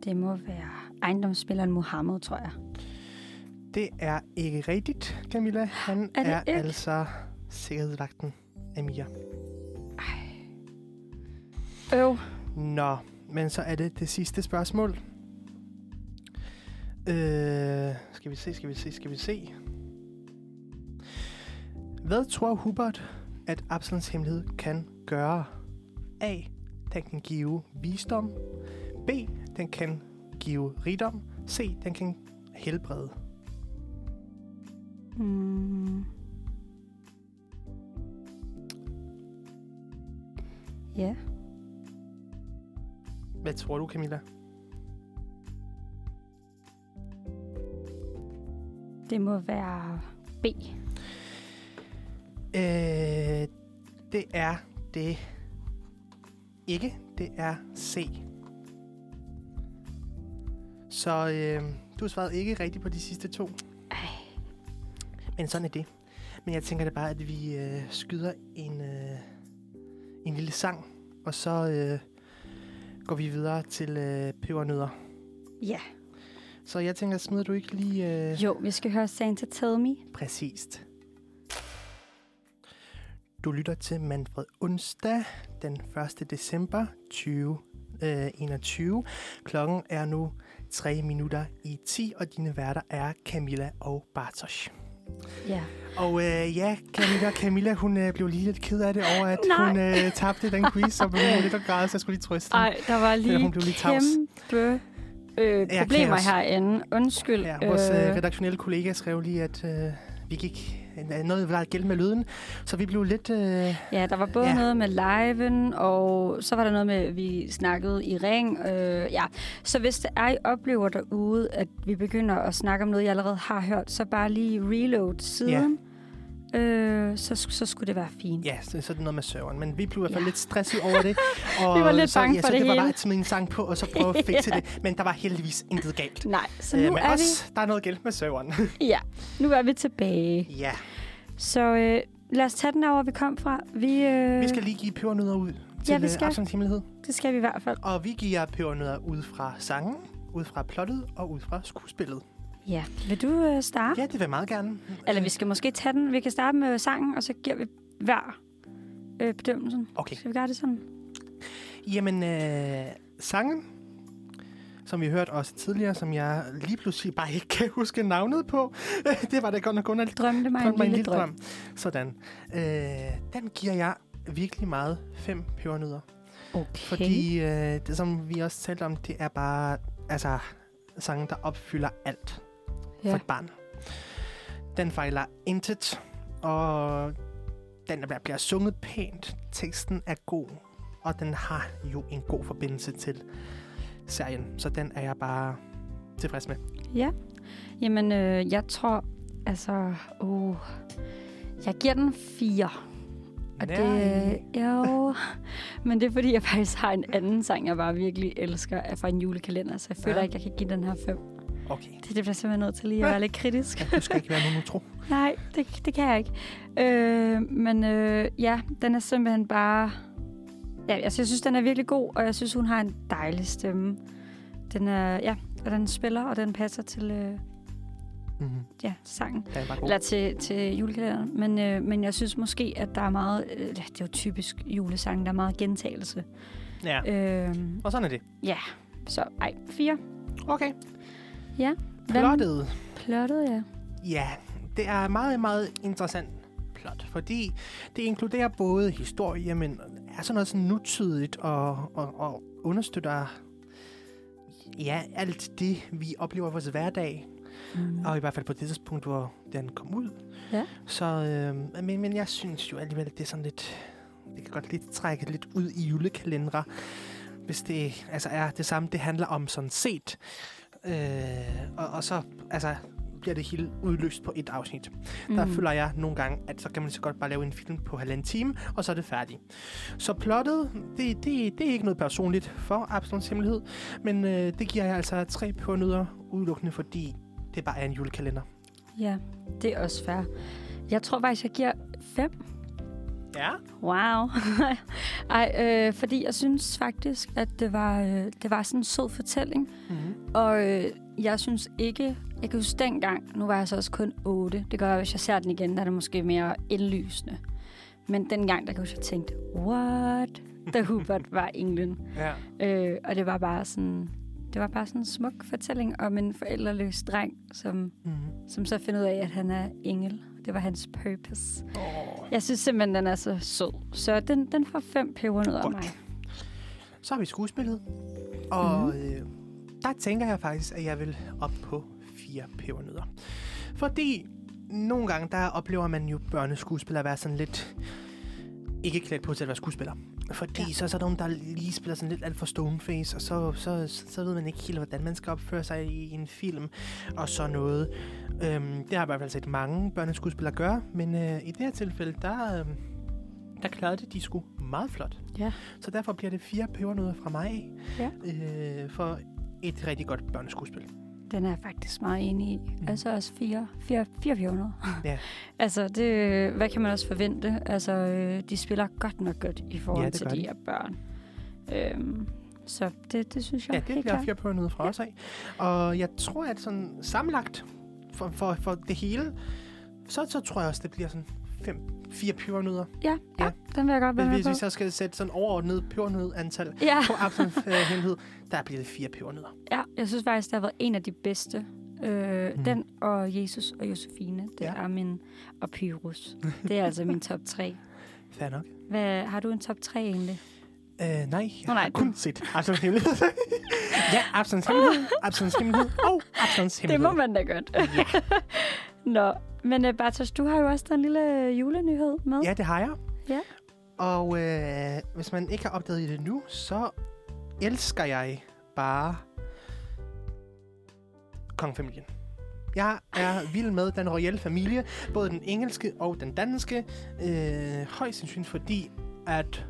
det må være ejendomsspilleren Mohammed, tror jeg. Det er ikke rigtigt, Camilla. Han Er er, ikke? altså sikkerhedsvagten Amir. Øv. Nå, men så er det det sidste spørgsmål. Øh, skal vi se, skal vi se, skal vi se. Hvad tror Hubert, at Absalons hemmelighed kan gøre? A. Den kan give visdom. B. Den kan give rigdom. C. Den kan helbrede. Hmm. Ja. Hvad tror du, Camilla? Det må være B. Øh, det er det ikke. Det er C. Så øh, du har svaret ikke rigtigt på de sidste to. Ej. Men sådan er det. Men jeg tænker da bare, at vi øh, skyder en, øh, en lille sang, og så øh, går vi videre til øh, pebernødder. Ja. Så jeg tænker, smider du ikke lige... Øh, Jo, vi skal høre Santa Tell Me. Præcist. Du lytter til Manfred onsdag den 1. december 2021. Klokken er nu 3 minutter i 10, og dine værter er Camilla og Bartosz. Ja. Og øh, ja, Camilla, Camilla hun øh, blev lige lidt ked af det over, at Nej. hun øh, tabte den quiz, så blev hun lidt og græd, så jeg skulle lige trøste hende. Ej, der var Eller lige hun blev lige tavs. Øh, Ja, problemer kaos. herinde. Undskyld. Ja, vores øh, redaktionelle kollega skrev lige, at øh, vi gik noget, var galt med lyden. Så vi blev lidt... Øh, Ja, der var både Ja. ja. noget med liven, og så var der noget med, at vi snakkede i ring. Øh, ja. Så hvis det er, I oplever derude, at vi begynder at snakke om noget, jeg allerede har hørt, så bare lige reload siden. Øh, så, så skulle det være fint. ja, så, er det noget med serveren. Men vi blev i hvert fald Ja. lidt stresset over det. Og Vi var lidt så, bange ja, for så det det var bare at smide en sang på, og så prøve at fikse det. Men der var heldigvis intet galt. Nej, så Øh, nu men er også, der er noget galt med serveren. vi... Ja, nu er vi tilbage. ja, Så øh, lad os tage den over, vi kom fra. Vi, øh, vi skal lige give pebernødder ud til vi øh, skal. Absalons Hemmelighed. Det skal vi i hvert fald. Og vi giver pebernødder ud fra sangen, ud fra plottet og ud fra skuespillet. Ja. Vil du øh, starte? Ja, det vil jeg meget gerne. Eller vi skal måske tage den. Vi kan starte med sangen, og så giver vi hver øh, bedømmelsen. Okay. Skal vi gøre det sådan? Jamen, øh, sangen, som vi hørte også tidligere, som jeg lige pludselig bare ikke kan huske navnet på. det var da godt nok underligt. Drømte mig, Drøm en en lille drøm. drøm. Sådan. Øh, den giver jeg virkelig meget fem pebernødder. Okay. Fordi øh, det, som vi også talte om, det er bare altså, sangen, der opfylder alt ja. For et barn. Den fejler intet, og den bliver, sunget pænt. Teksten er god, og den har jo en god forbindelse til serien. Så den er jeg bare tilfreds med. Ja. Jamen, øh, jeg tror, altså, uh, jeg giver den fire. Og det, Nej. jo, men det er fordi, jeg faktisk har en anden sang, jeg bare virkelig elsker af fra en julekalender, så jeg føler Ja. ikke, jeg kan give den her fem. Okay. Det, det bliver simpelthen nødt til lige at Ja. være lidt kritisk. Ja, du skal ikke være nogen utro. Nej, det, det kan jeg ikke. Øh, men øh, ja, den er simpelthen bare... Ja, altså, jeg synes, den er virkelig god, og jeg synes, hun har en dejlig stemme. Den er, ja, og den spiller, og den passer til, øh, Mm-hmm. ja, sangen. Er. Eller til, til julekalenderen. Men, øh, men jeg synes måske, at der er meget... Øh, det er jo typisk julesang, der er meget gentagelse. Ja, Øh, og sådan er det. ja, så ej, fire. Okay. Ja. Plottet. Plottet, ja. Ja, det er meget, meget interessant plot, fordi det inkluderer både historie, men er sådan sådan nutidigt og, og, og understøtter ja, alt det, vi oplever i vores hverdag. Mm. Og i hvert fald på det tidspunkt, hvor den kom ud. Ja. Så, øh, men, men jeg synes jo alligevel, at det er sådan lidt... Det kan godt lidt trække lidt ud i julekalendere, hvis det altså er det samme, det handler om sådan set. Øh, og, og så altså, bliver det hele udløst på et afsnit. Mm. Der føler jeg nogle gange, at så kan man så godt bare lave en film på halvanden time, og så er det færdigt. Så plottet, det, det, det er ikke noget personligt for Absalons Hemmelighed, men øh, det giver jeg altså tre på nødder udelukkende, fordi det bare er en julekalender. Ja, det er også fair. Jeg tror faktisk, jeg giver fem. Ja. Wow. Ej, øh, fordi jeg synes faktisk, at det var, øh, det var sådan en sød fortælling. Mm-hmm. Og øh, jeg synes ikke... Jeg kan huske dengang, nu var jeg så også kun 8. Det gør jeg, hvis jeg ser den igen, der er det måske mere indlysende. Men dengang, der kan jeg huske, jeg tænkte, what? Da Hubert var englen. Ja. Øh, og det var bare sådan... Det var bare sådan en smuk fortælling om en forældreløs dreng, som, Mm-hmm. som så finder ud af, at han er engel. Det var hans purpose. Oh. Jeg synes simpelthen, den er så sød. Så den, den får fem pebernødder af Godt. mig. Så har vi skuespillet. Og mm. øh, der tænker jeg faktisk, at jeg vil op på fire pebernødder. Fordi nogle gange, der oplever man jo børneskuespillere være sådan lidt ikke klædt på til at være skuespiller. Fordi Ja. ja. så er der nogen, der lige spiller sådan lidt alt for stoneface, og så, så, så, så ved man ikke helt, hvordan man skal opføre sig i en film, og så noget. Øhm, det har jeg i hvert fald set mange børneskuespillere gøre, men øh, i det her tilfælde, der, øh, der klarede de de sgu meget flot. Ja. Så derfor bliver det fire pebernødder fra mig Ja. øh, for et rigtig godt børneskuespil. Den er jeg faktisk meget enig i. Mm. Altså også fire, fire, fire pebernødder. Ja. altså, det, hvad kan man også forvente? Altså, øh, de spiller godt nok godt i forhold Ja, til de her børn. Øhm, så det, det synes jeg Ja, det bliver klart. fire pebernødder fra Ja. os af. Og jeg tror, at sådan sammenlagt for, for, for det hele, så, så tror jeg også, det bliver sådan fem, fire pebernødder. Ja, ja, Ja. den vil jeg godt være Hvis, med hvis vi så skal sætte sådan overordnet pebernød-antal Ja. på Absalons øh, der bliver det fire pebernødder. ja, jeg synes faktisk, det har været en af de bedste. Øh, Mm. Den og Jesus og Josefine, det Ja. er min... Og Pyrus. Det er altså min top 3. Fair nok. Hvad, har du en top 3 egentlig? Øh, nej, jeg Nå, nej, har du- kun set Absalons hemmelighed. ja, Absalons hemmelighed, Absalons hemmelighed og Absalons Det hemmelighed. må man da godt. Ja. Nå, Men uh, Bartosz, du har jo også en lille julenyhed med. Ja, det har jeg. Ja. Og øh, hvis man ikke har opdaget det nu, så elsker jeg bare kongefamilien. Jeg er vild med den royale familie, både den engelske og den danske. Øh, højst sandsynligt fordi, at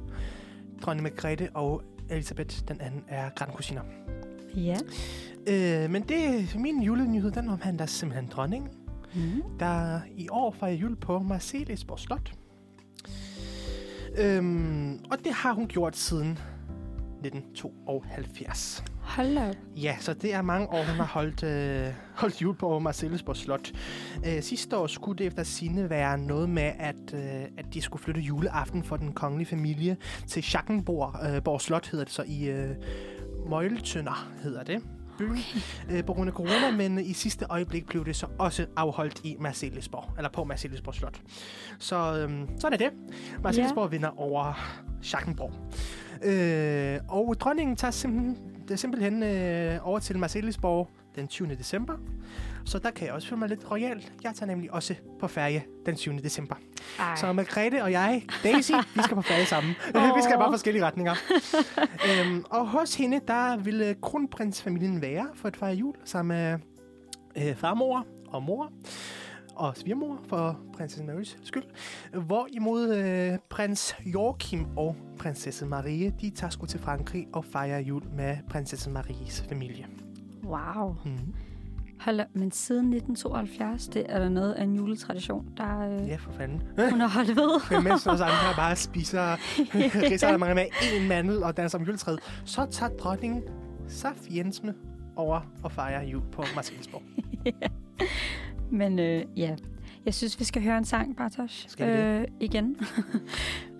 dronning Margrethe og Elisabeth den anden er grandkusiner. Ja. Øh, men det min julenyhed, den omhandler simpelthen dronningen, Mm. der i år fejrer jul på Marselisborg Slot. Øhm, og det har hun gjort siden 1972. Hold op. Ja, så det er mange år, hun har holdt, øh, holdt jul på Marselisborg Slot. Øh, sidste år skulle det efter sine være noget med, at, øh, at de skulle flytte juleaften for den kongelige familie til Schackenborg øh, Borg Slot, hedder det så i øh, Møgeltønder, hedder det. Byen, øh, på grund af corona, men i sidste øjeblik blev det så også afholdt i Marselisborg, eller på Marselisborg Slot. Så øhm, sådan er det. Marselisborg yeah. vinder over Schackenborg. Øh, og dronningen tager simpelthen, simpelthen øh, over til Marselisborg den 20. december. Så der kan jeg også føle mig lidt royal. Jeg tager nemlig også på ferie den 20. december. Ej. Så Margrethe og jeg, Daisy, vi skal på ferie sammen. Åh. vi skal bare forskellige retninger. øhm, og hos hende, der ville kronprinsfamilien være for at fejre jul sammen med øh, farmor og mor og svigermor for prinsesse Marys skyld. Hvorimod øh, prins Joachim og prinsesse Marie, de tager sgu til Frankrig og fejrer jul med prinsesse Maries familie. Wow. Mm. Hold da, men siden 1972, det er der noget af en juletradition, der øh, Ja, for fanden. hun har holdt ved. Men mens os andre bare spiser risalemang med en mandel og danser om juletræet, så tager dronningen Safiensme over og fejrer jul på Marselisborg. Men øh, ja, jeg synes, vi skal høre en sang, Bartosz. Skal vi det? øh, igen.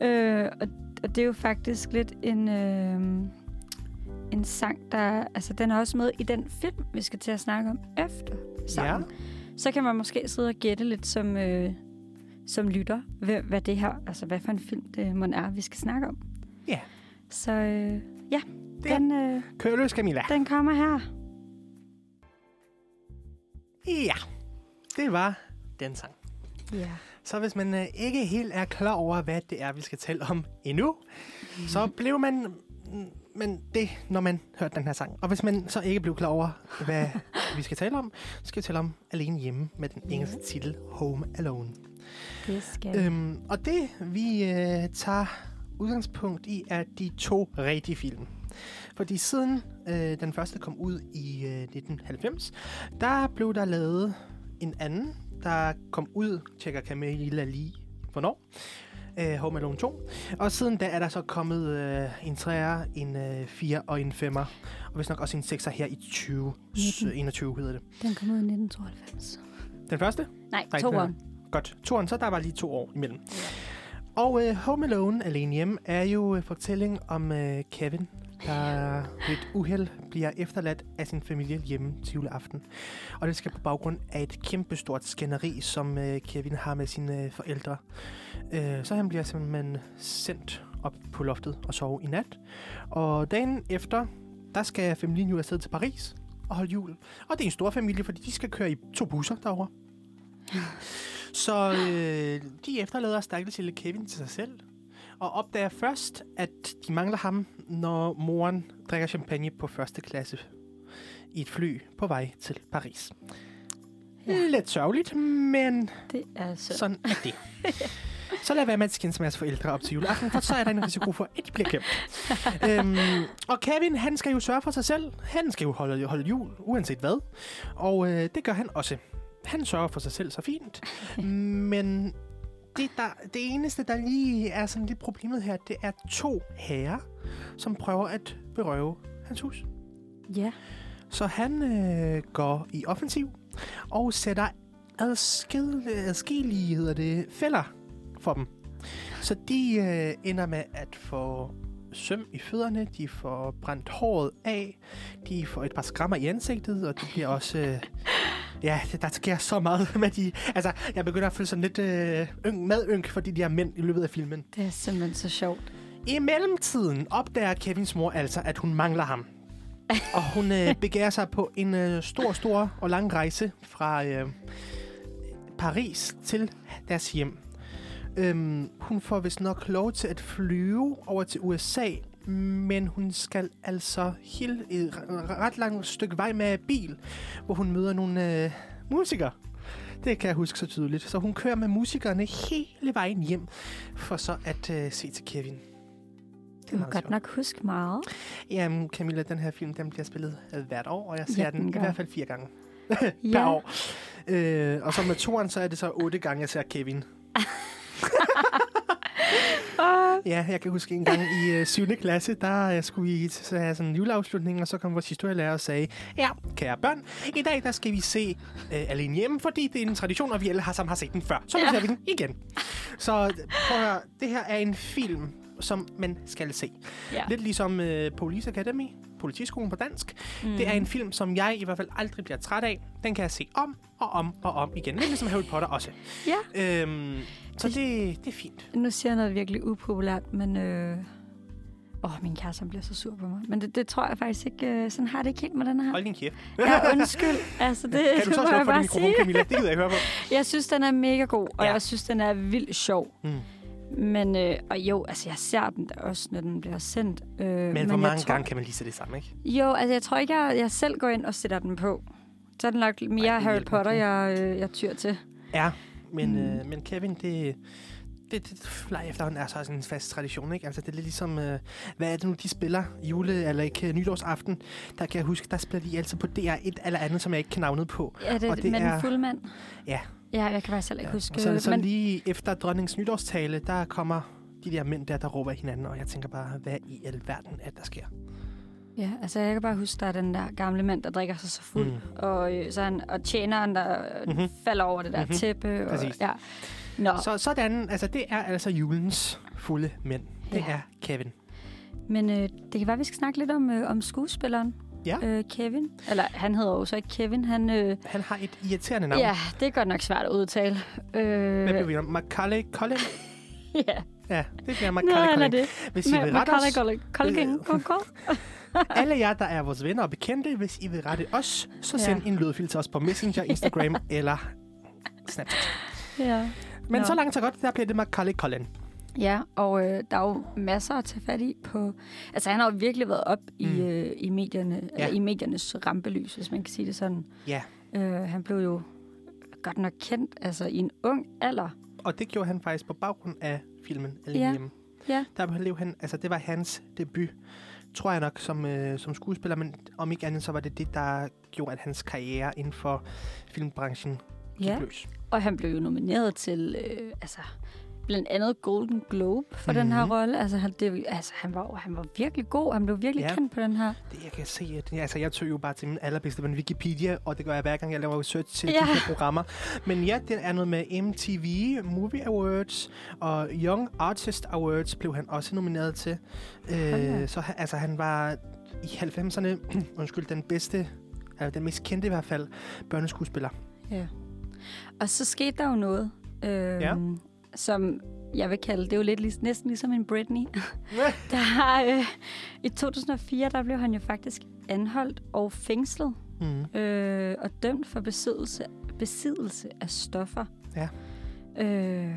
øh, og, og det er jo faktisk lidt en, øh, en sang, der... Altså, den er også med i den film, vi skal til at snakke om efter sangen. Ja. Så kan man måske sidde og gætte lidt som, øh, som lytter, hvad, hvad det her... Altså, hvad for en film det må er, vi skal snakke om. Ja. Så øh, ja, Det- den, øh, Kør løs, Camilla. den kommer her. Ja, det var den sang. Ja. Så hvis man øh, ikke helt er klar over, hvad det er, vi skal tale om endnu, så blev man mm, men det, når man hørte den her sang. Og hvis man så ikke blev klar over, hvad vi skal tale om, så skal vi tale om Alene Hjemme med den engelske titel Home Alone. Det skal Øhm, og det, vi øh, tager udgangspunkt i, er de to rigtige film. Fordi siden øh, den første kom ud i øh, 1990, der blev der lavet en anden, der kom ud, tjekker Camilla lige, hvornår, øh, Home Alone 2. Og siden da er der så kommet øh, en 3'er, en øh, 4 og en 5'er. Og hvis nok også en 6'er her i 2021 hedder det. Den kom ud i 1992. Den første? Nej, Nej, toeren. Godt. Toren, så der var lige to år imellem. Og øh, Home Alone, Alene Hjemme, er jo øh, fortælling om øh, Kevin, der ved et uheld bliver efterladt af sin familie hjemme til juleaften. Og det skal på baggrund af et kæmpestort skænderi, som øh, Kevin har med sine øh, forældre. Øh, så han bliver simpelthen sendt op på loftet og sove i nat. Og dagen efter, der skal familien jo afsted til Paris og holde jul. Og det er en stor familie, fordi de skal køre i to busser derover. Så øh, de efterlader stakkels lille Kevin til sig selv, og opdager først, at de mangler ham, når moren drikker champagne på første klasse i et fly på vej til Paris. Ja. Lidt sørgeligt, men Det er så. sådan er det. Så lad være med at skændes med jeres forældre op til juleaften, for så er der en risiko for, at de bliver glemt. øhm, og Kevin, han skal jo sørge for sig selv. Han skal jo holde, holde jul, uanset hvad. Og øh, det gør han også. Han sørger for sig selv så fint. Men det, der, det eneste, der lige er sådan lidt problemet her, det er to herrer, som prøver at berøve hans hus. Ja. Så han øh, går i offensiv og sætter adskil, adskillige hedder det, fælder for dem. Så de øh, ender med at få søm i fødderne, de får brændt håret af, de får et par skrammer i ansigtet, og de bliver også... Øh, ja, der sker så meget med de... Altså, jeg begynder at føle sådan lidt øh, yng, madynk for de der mænd i løbet af filmen. Det er simpelthen så sjovt. I mellemtiden opdager Kevins mor altså, at hun mangler ham. og hun øh, begærer sig på en øh, stor, stor og lang rejse fra øh, Paris til deres hjem. Øhm, hun får vist nok lov til at flyve over til USA, men hun skal altså helt et ret langt stykke vej med bil, hvor hun møder nogle øh, musikere. Det kan jeg huske så tydeligt. Så hun kører med musikerne hele vejen hjem, for så at øh, se til Kevin. Du kan godt nok huske meget. Jamen, Camilla, den her film, den bliver spillet øh, hvert år, og jeg ser Ja, den, den i hvert fald fire gange per Ja. år. Øh, og så med toren, så er det så otte gange, jeg ser Kevin. Ja, jeg kan huske en gang i øh, 7. klasse, der øh, skulle vi så have sådan en juleafslutning, og så kom vores historielærer og sagde, ja, kære børn, i dag der skal vi se øh, Alene Hjemme, fordi det er en tradition, og vi alle har sammen har set den før. Så nu Ja. ser vi den igen. Så øh, prøv at høre, det her er en film, som man skal se. ja. Lidt ligesom øh, Police Academy, politiskolen på dansk. Mm. Det er en film, som jeg i hvert fald aldrig bliver træt af. Den kan jeg se om og om og om igen. Lidt ligesom Harry Potter også. Ja. Øhm, så det, det er fint. Nu siger jeg noget virkelig upopulært, men... Øh... Åh, min kæreste bliver så sur på mig. Men det, det tror jeg faktisk ikke... Øh, sådan har det ikke helt med den her. Hold din kæft. Ja, undskyld. Altså, det, Kan du så jeg for din mikrofon. Camilla? Det gider jeg høre på. Jeg synes, den er mega god, og Ja. jeg synes, den er vildt sjov. Mm. Men, øh, og jo, altså, jeg ser den da også, når den bliver sendt. Øh, men Men hvor mange tror, gange kan man lige se det sammen, ikke? Jo, altså, jeg tror ikke, jeg, jeg selv går ind og sætter den på. Så er den nok mere Ej, Harry Potter, jeg, øh, jeg tyr til. Ja, men, Mm. øh, men Kevin, det, det, det fly efterhånden er så sådan en fast tradition, ikke? Altså, det er lidt ligesom, øh, hvad er det nu, de spiller jule- eller ikke øh, nytårsaften? Der kan jeg huske, der spiller de altid på DR1 eller andet, som jeg ikke kan navnet på. Er det, Og det det med er- den fulde mand? Ja. Ja, jeg kan faktisk heller ikke Ja. huske. Og så det så men, lige efter dronningens nytårstale, der kommer de der mænd der, der råber af hinanden, og jeg tænker bare, hvad i alverden er der sker? Ja, altså jeg kan bare huske, der er den der gamle mand, der drikker sig så fuld. Mm. Og, øh, så han, og tjeneren, der Mhm. mm-hmm. falder over det der Mhm. mm-hmm. tæppe. Og, Præcis. ja. Nå, Så sådan, altså det er altså julens fulde mænd. Det Ja. er Kevin. men øh, det kan være, vi skal snakke lidt om, øh, om skuespilleren. Ja. Øh, Kevin. Eller han hedder jo så ikke Kevin. Han, øh, Han har et irriterende navn. ja, det er godt nok svært at udtale. Øh, Hvad bliver vi om? Macaulay Cullen? ja, Ja, det bliver Macaulay det. Hvis I vil rette os, Colging. alle jer, der er vores venner og bekendte, hvis I vil rette os, så Ja. send en lydfil til os på Messenger, Instagram eller Snapchat. Ja. Men Nå. så langt så godt, der bliver det Macaulay Cullen. Ja, og øh, der er jo masser at tage fat i på... Altså, han har jo virkelig været op mm. i, øh, i, medierne, ja. Ja. eller, i mediernes rampelys, hvis man kan sige det sådan. Ja, Øh, han blev jo godt nok kendt altså, i en ung alder. og det gjorde han faktisk på baggrund af filmen Alene Ja. Hjemme. Ja. Der blev han, altså det var hans debut, tror jeg nok, som, øh, som skuespiller, men om ikke andet, så var det det, der gjorde, at hans karriere inden for filmbranchen gik Ja. løs. Og han blev jo nomineret til øh, altså, blandt andet Golden Globe for mm-hmm. den her Mhm. rolle. Altså, han, det, altså, han, var, han var virkelig god. Han blev virkelig Ja. kendt på den her. Det, jeg kan se, at altså, jeg tog jo bare til min allerbedste ven Wikipedia, og det gør jeg hver gang, jeg laver research til Ja. de her programmer. Men ja, det er noget med MTV Movie Awards, og Young Artist Awards blev han også nomineret til. Øh, så han, altså, han var i 90'erne, undskyld, den bedste, eller den mest kendte i hvert fald, børneskuespiller. Ja. Og så skete der jo noget, øh, Ja. Som jeg vil kalde, det er jo lidt lig, næsten ligesom en Britney. der, øh, I 2004, der blev han jo faktisk anholdt og fængslet mm. øh, og dømt for besiddelse, besiddelse af stoffer. Ja. Øh,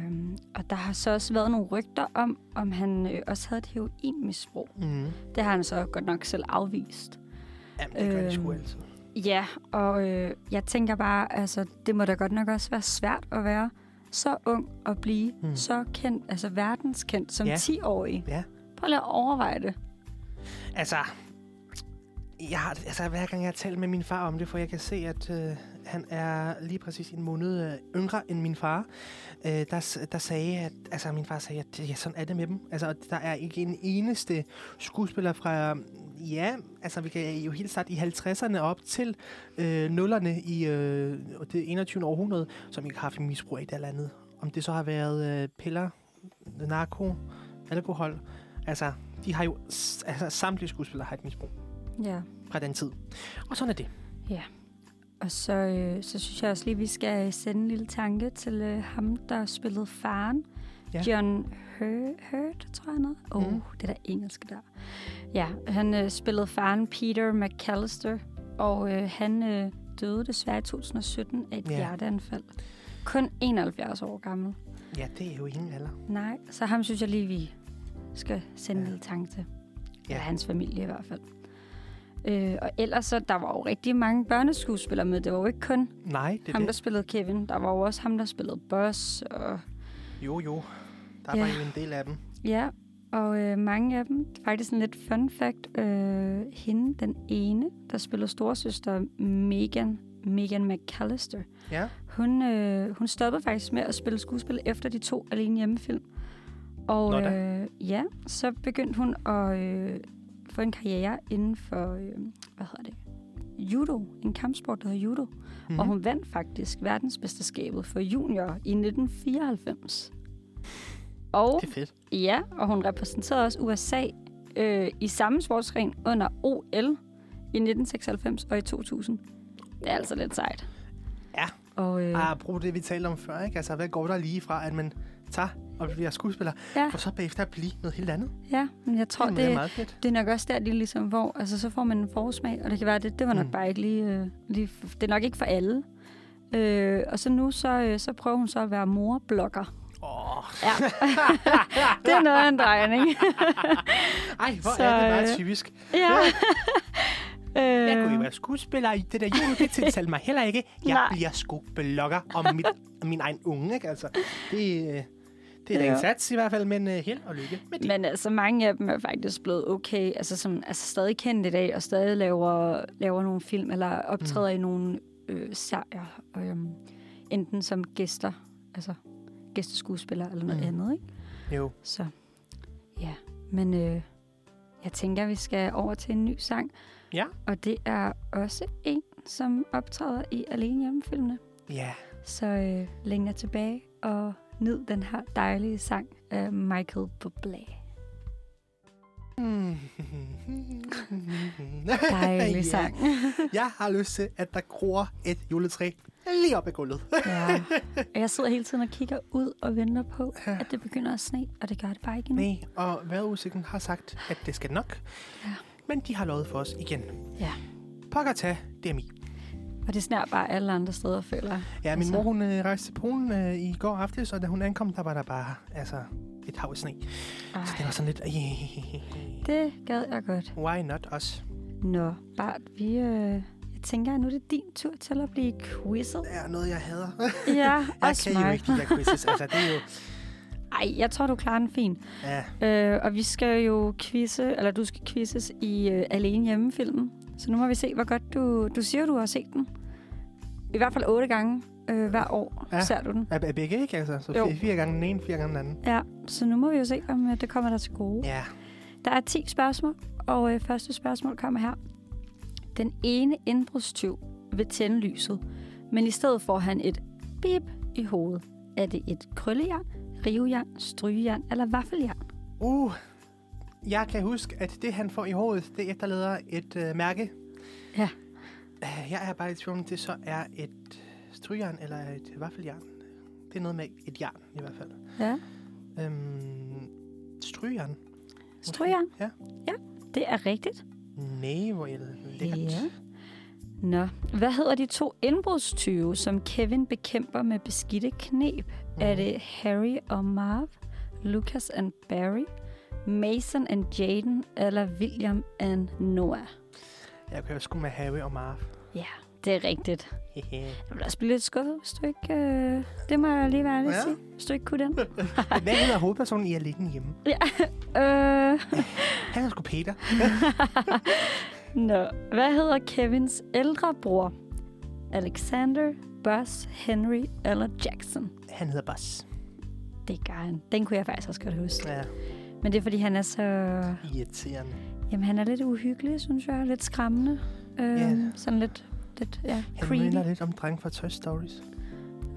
og der har så også været nogle rygter om, om han øh, også havde et heroinmisbrug. Mm. Det har han så godt nok selv afvist. Jamen, det gør de sgu Øhm, altid. Ja, og øh, jeg tænker bare, altså, det må da godt nok også være svært at være så ung og blive Mm. så kendt, altså verdenskendt som Ja. ja. 10-årig. Ja. Prøv lige at overveje det. Altså, jeg har, altså, hver gang jeg har talt med min far om det, for jeg kan se, at øh, han er lige præcis en måned øh, yngre end min far, øh, der, der sagde, at altså, min far sagde, at ja, sådan er det med dem. Altså, der er ikke en eneste skuespiller fra, ja, altså vi kan jo helt starte i 50'erne op til øh, nullerne i øh, det 21. århundrede, som ikke har haft misbrug af et eller andet. Om det så har været øh, piller, narko, alkohol. Altså, de har jo, altså samtlige skuespillere har et misbrug Ja. fra den tid. Og sådan er det. Og så, øh, så synes jeg også lige, at vi skal sende en lille tanke til øh, ham, der spillede faren. Ja. John Hurt, tror jeg noget. Åh, Mm. oh, det der engelske der. Ja, han øh, spillede faren Peter McAllister, og øh, han øh, døde desværre i 2017 af et Ja. hjerteanfald. kun 71 år gammel. Ja, det er jo ingen alder. Nej, så ham synes jeg lige, vi skal sende Ja. ja. lidt tanke til. Ja. Ja. hans familie i hvert fald. Øh, og ellers så, der var jo rigtig mange børneskuespillere med. Det var jo ikke kun Nej, det ham, der det. spillede Kevin. Der var jo også ham, der spillede Buzz. Og, Jo, jo. Der Ja. var jo en del af dem. ja, og øh, mange af dem, faktisk en lidt fun fact, øh, hende, den ene, der spillede storsøster Megan, Megan McAllister, Ja. hun, øh, hun stoppede faktisk med at spille skuespil efter de to alene hjemmefilm. Og Nå da. øh, ja, så begyndte hun at øh, få en karriere inden for, øh, hvad hedder det, judo, en kampsport, der hedder judo. Mhm. Mm-hmm. Og hun vandt faktisk verdensmesterskabet for junior i 1994. Og Det er fedt. ja, og hun repræsenterede også USA øh, i samme sportsgren under OL i 1996 og i 2000. Det er altså lidt sejt. Ja. Og, øh, Ah, brug det, vi talte om før, ikke? Altså, hvad går der lige fra, at man tager og bliver skuespiller, ja, for så bagefter at blive noget helt andet? ja, men jeg tror, det, det, er meget fedt. det er nok også der, de ligesom, hvor altså, så får man en forsmag, og det kan være, det, det var nok mm. bare ikke lige, øh, lige... Det er nok ikke for alle. Øh, og så nu, så, øh, så prøver hun så at være morblogger. Oh. Ja. det er noget af en drejning. ej, hvor Så, er det meget øh, typisk. ja. Jeg kunne jo øh, være skuespiller i det der jul, det tiltalte mig heller ikke. Jeg Nej. bliver sgu blogger om mit, min egen unge, ikke? Altså, det, øh, det er da en sats i hvert fald, men uh, held og lykke med det. Men altså, mange af dem er faktisk blevet okay. Altså, som, altså stadig kendt i dag, og stadig laver, laver nogle film, eller optræder mm. i nogle øh, serier. Øh, enten som gæster, altså gæsteskuespillere eller noget Mm. mm. andet, ikke? Jo. Så ja, men øh, jeg tænker, at vi skal over til en ny sang. Ja. Og det er også en, som optræder i Alene Hjemmefilmene. Ja. Så øh, læn jer tilbage og nyd den her dejlige sang af Michael Bublé. Dejlig Ja. sang. Jeg har lyst til, at der gror et juletræ lige op ad gulvet. ja. Og jeg sidder hele tiden og kigger ud og venter på, at det begynder at sne, og det gør det bare ikke endnu. Nej, og vejrudsigten har sagt, at det skal nok. Ja. Men de har lovet for os igen. Ja. Pokker tage DMI. Og det snær bare alle andre steder, føler jeg. Ja, min Altså. mor hun øh, rejste til Polen øh, i går aftes, og da hun ankom, der var der bare altså, et hav af sne. Ej, Så det var sådan lidt, det gad jeg godt. why not us? Nå, Bart, vi... Øh, tænker, at nu er det din tur til at blive quizzet. Det er noget, jeg hader. Ja, jeg også kan jo mig. ikke de der quizzes. Altså, det er jo... Ej, jeg tror, du klarer den fint. Ja, Øh, og vi skal jo quizze, eller du skal quizzes i øh, Alene Hjemmefilmen. Så nu må vi se, hvor godt du... Du siger, du har set den. I hvert fald otte gange øh, hver år Ja. ser du den. er, er begge ikke, altså? Så Jo. fire, gange den ene, fire gange den anden. Ja, så nu må vi jo se, om øh, det kommer der til gode. Ja. Der er 10 spørgsmål, og øh, første spørgsmål kommer her. Den ene indbrudstyv vil tænde lyset, men i stedet får han et bip i hovedet. Er det et krøllejern, rivejern, strygejern eller vaffeljern? Uh, jeg kan huske, at det, han får i hovedet, det efterlader et øh, mærke. Ja. Uh, jeg er bare i tvivl om, det så er et strygjern eller et vaffeljern. Det er noget med et jern, i hvert fald. Ja, Øhm, strygjern. måske? strygejern. Ja. Det er rigtigt. Nej, hvor er det lækkert. Ja. Nå, hvad hedder de to indbrudstyve, som Kevin bekæmper med beskidte knep? Mm. Er det Harry og Marv, Lucas and Barry, Mason and Jaden eller William and Noah? Jeg jo sgu med Harry og Marv. Ja, det er rigtigt. Jeg vil også blive lidt skuffet, hvis du ikke... Øh, det må jeg lige være ærlig Ja. ja. sige, hvis du ikke kunne den. Hvad hedder hovedpersonen i Alene hjemme? øh, Han er sgu Peter. nå, hvad hedder Kevins ældre bror? Alexander, Buzz, Henry eller Jackson? Han hedder Buzz. Det gør han. Den kunne jeg faktisk også godt huske. Ja, Men det er, fordi han er så... irriterende. Jamen, han er lidt uhyggelig, synes jeg. Lidt skræmmende. Øhm, Ja. Sådan lidt, lidt ja, Han creepy. minder lidt om dreng fra Toy Stories.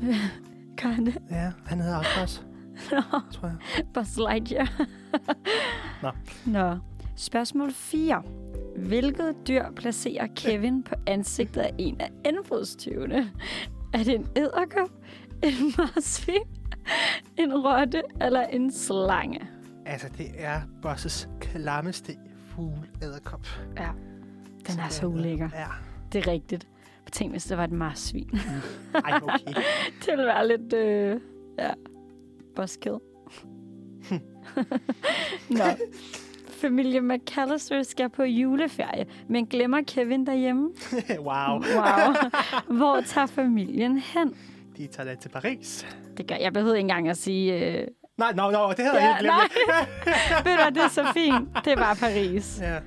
Gør han det? Ja, han hedder også Buzz, tror jeg. Buzz Lightyear. Nå. Nå. Spørgsmål 4. Hvilket dyr placerer Kevin på ansigtet af en af indbrudstyvene? Er det en edderkop, en marsvin, en rotte eller en slange? Altså, det er Bosses klammeste fugl æderkop. Ja, den er så ulækker. Ja. Det er rigtigt. Tænk, hvis det var et marsvin. Ej, okay. det ville være lidt, øh, ja, buskill. Nå. Familie McAllister skal på juleferie, men glemmer Kevin derhjemme. wow. Wow. Hvor tager familien hen? De tager da til Paris. Det gør jeg. behøver ikke engang at sige... Øh, Nej, no, no, det havde Ja, jeg helt glemt. ved du det er så fint. Det bare Paris. Ja.